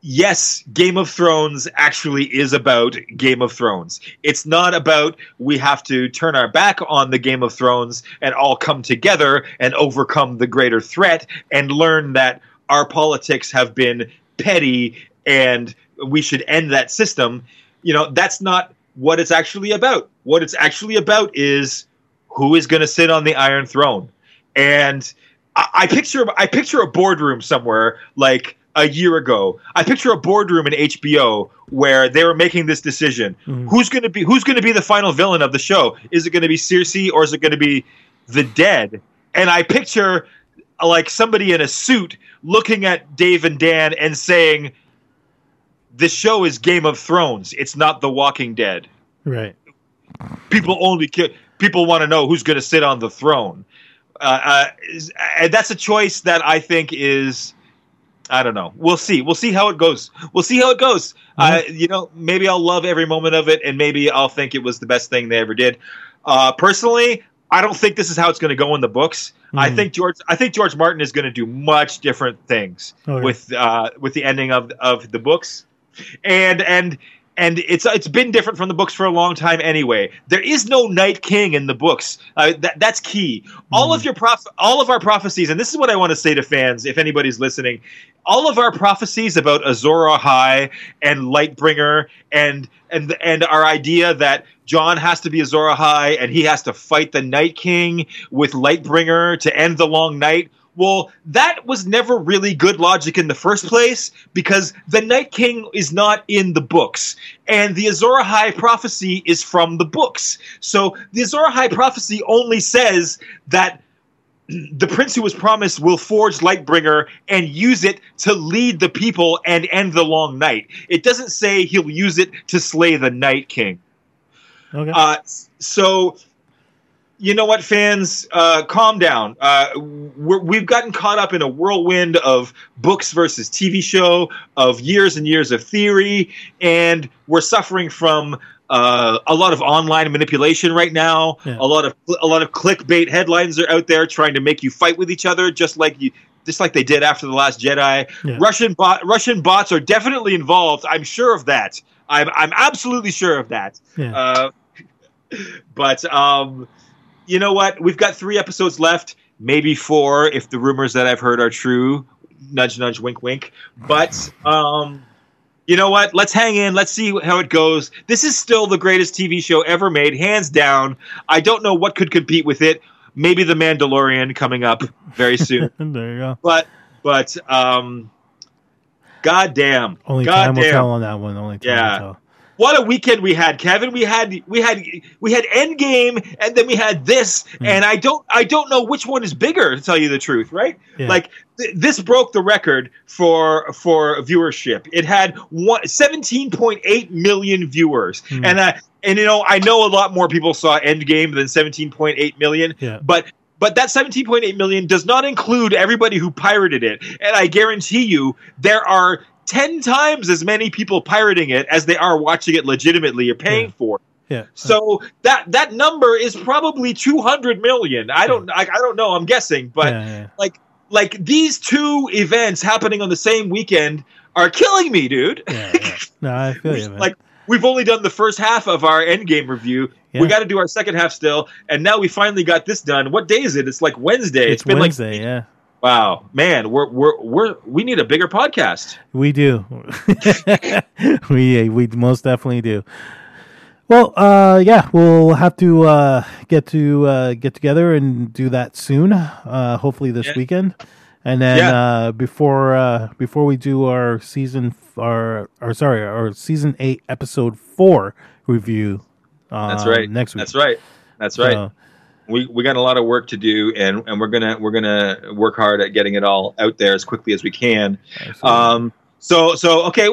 yes, Game of Thrones actually is about Game of Thrones. It's not about we have to turn our back on the Game of Thrones and all come together and overcome the greater threat and learn that our politics have been petty and we should end that system. You know, that's not what it's actually about. What it's actually about is who is going to sit on the Iron Throne. And I, I picture I picture a boardroom somewhere like a year ago. I picture a boardroom in HBO where they were making this decision. Mhm. Who's going to be who's going to be the final villain of the show? Is it going to be Cersei or is it going to be the dead? And I picture like somebody in a suit looking at Dave and Dan and saying this show is Game of Thrones. It's not The Walking Dead. Right. people only people want to know who's going to sit on the throne. Uh, uh, and that's a choice that i think is i don't know. We'll see. We'll see how it goes. We'll see how it goes. Uh, you know maybe i'll love every moment of it and maybe i'll think it was the best thing they ever did. Uh, personally i don't think this is how it's going to go in the books i Mhm. think george i think george martin is going to do much different things Okay. with uh, with the ending of of the books and and and it's it's been different from the books for a long time anyway. There is no Night King in the books. Uh, that that's key. All of your prof- all of our prophecies, and this is what I want to say to fans, if anybody's listening, all of our prophecies about Azor Ahai and Lightbringer and and and our idea that Jon has to be Azor Ahai and he has to fight the Night King with Lightbringer to end the long night. Well, that was never really good logic in the first place because the Night King is not in the books, and the Azor Ahai prophecy is from the books. So the Azor Ahai prophecy only says that the prince who was promised will forge Lightbringer and use it to lead the people and end the long night. It doesn't say he'll use it to slay the Night King. Okay. Uh, so, you know what, fans, uh, calm down. Uh, we're, we've gotten caught up in a whirlwind of books versus TV show, of years and years of theory, and we're suffering from uh, a lot of online manipulation right now. Yeah. A lot of a lot of clickbait headlines are out there trying to make you fight with each other, just like you. Just like they did after the Last Jedi, Yeah. Russian bot, Russian bots are definitely involved. I'm sure of that. I'm I'm absolutely sure of that. yeah. Uh, but um, you know what? We've got three episodes left, maybe four if the rumors that I've heard are true. Nudge, nudge, wink, wink. But um, you know what? Let's hang in. Let's see how it goes. This is still the greatest TV show ever made, hands down. I don't know what could compete with it. Maybe The Mandalorian coming up very soon. there you go. but but um, goddamn, Only goddamn. time will tell on that one. Only time Yeah. will tell. What a weekend we had, Kevin. We had we had we had Endgame, and then we had this, Hmm. and I don't I don't know which one is bigger to tell you the truth, right? Yeah. Like th- this broke the record for for viewership. It had one, 17.8 million viewers, Hmm. and I and you know I know a lot more people saw Endgame than 17.8 million, Yeah. but. But that 17.8 million does not include everybody who pirated it. And I guarantee you, there are 10 times as many people pirating it as they are watching it legitimately or paying Yeah. for. it. Yeah. So that that number is probably 200 million. I don't I, I don't know, I'm guessing, but yeah, yeah. like like these two events happening on the same weekend are killing me, dude. yeah, yeah. No, I feel you, man. like we've only done the first half of our endgame review. We got to do our second half still, and now we finally got this done. What day is it? It's like Wednesday. it's been Wednesday. yeah, like wow, man. We're we're we're we need a bigger podcast. we do. we we most definitely do. Well, uh, yeah, we'll have to uh, get to uh, get together and do that soon. Uh, hopefully this Yeah. weekend, and then Yeah. uh, before uh, before we do our season f- our or sorry our season eight episode four review. Uh, That's right. Next week. That's right. That's right. So, we we got a lot of work to do, and and we're gonna we're gonna work hard at getting it all out there as quickly as we can. Um, so so okay.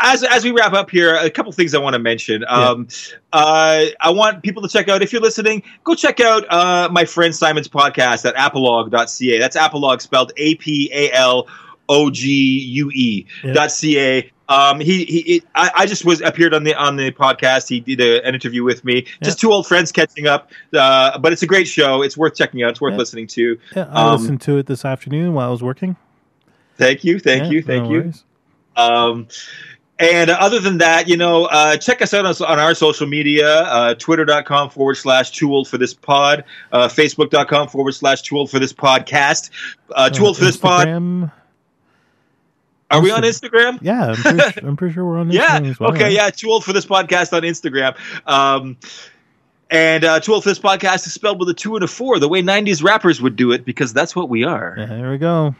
As as we wrap up here, a couple things I want to mention. Um, uh, I want people to check out if you're listening. Go check out uh, my friend Simon's podcast at apalogue.ca. That's apologue spelled A P A L O G U E Yeah. dot ca. Um, he he. It, I, I just was appeared on the on the podcast. He did a, an interview with me. Just two old friends catching up. Uh, but it's a great show. It's worth checking out. It's worth Yeah. listening to. yeah, I um, listened to it this afternoon while I was working. Thank you. Thank you. Thank no you. worries. Um, and other than that, you know, uh, check us out on, on our social media, uh, twitter.com forward slash too old for this pod, uh, facebook.com forward slash too old for this podcast, uh, too old for this pod. Instagram. Are we on Instagram? Yeah, I'm pretty, I'm pretty sure we're on Instagram Yeah. as well. okay. right? Yeah. Too old for this podcast on Instagram. Um, and uh, too old for this podcast is spelled with a two and a four, the way 90s rappers would do it, because that's what we are. Yeah, there we go.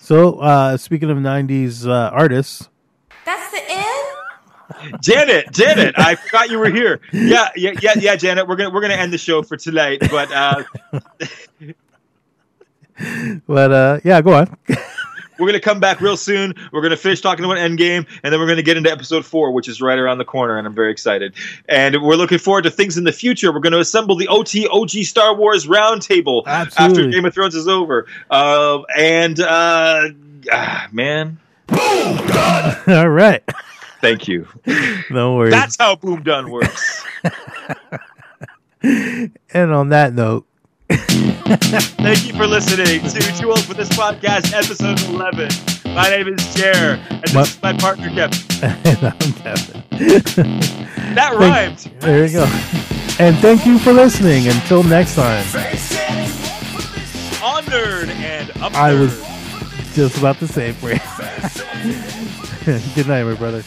So, uh, speaking of '90s uh, artists, That's the end? Janet, Janet, I forgot you were here. Yeah, yeah, yeah, yeah, Janet. We're gonna we're gonna end the show for tonight, but uh, but uh, yeah, go on. we're gonna come back real soon. We're gonna finish talking about Endgame, and then we're gonna get into episode four, which is right around the corner, and I'm very excited. And we're looking forward to things in the future. We're gonna assemble the OT OG Star Wars roundtable after Game of Thrones is over. Uh, and uh, ah, man, All right, thank you. no worries. That's how Boom Done works. and on that note, Thank you for listening to Too Old for This Podcast, episode 11. My name is Jer, and this My- is my partner Kevin. and I'm Kevin. That Thank- rhymed. There you go. And thank you for listening. Until next time. On nerd and up I was just about to say it for you. Good night, my brother.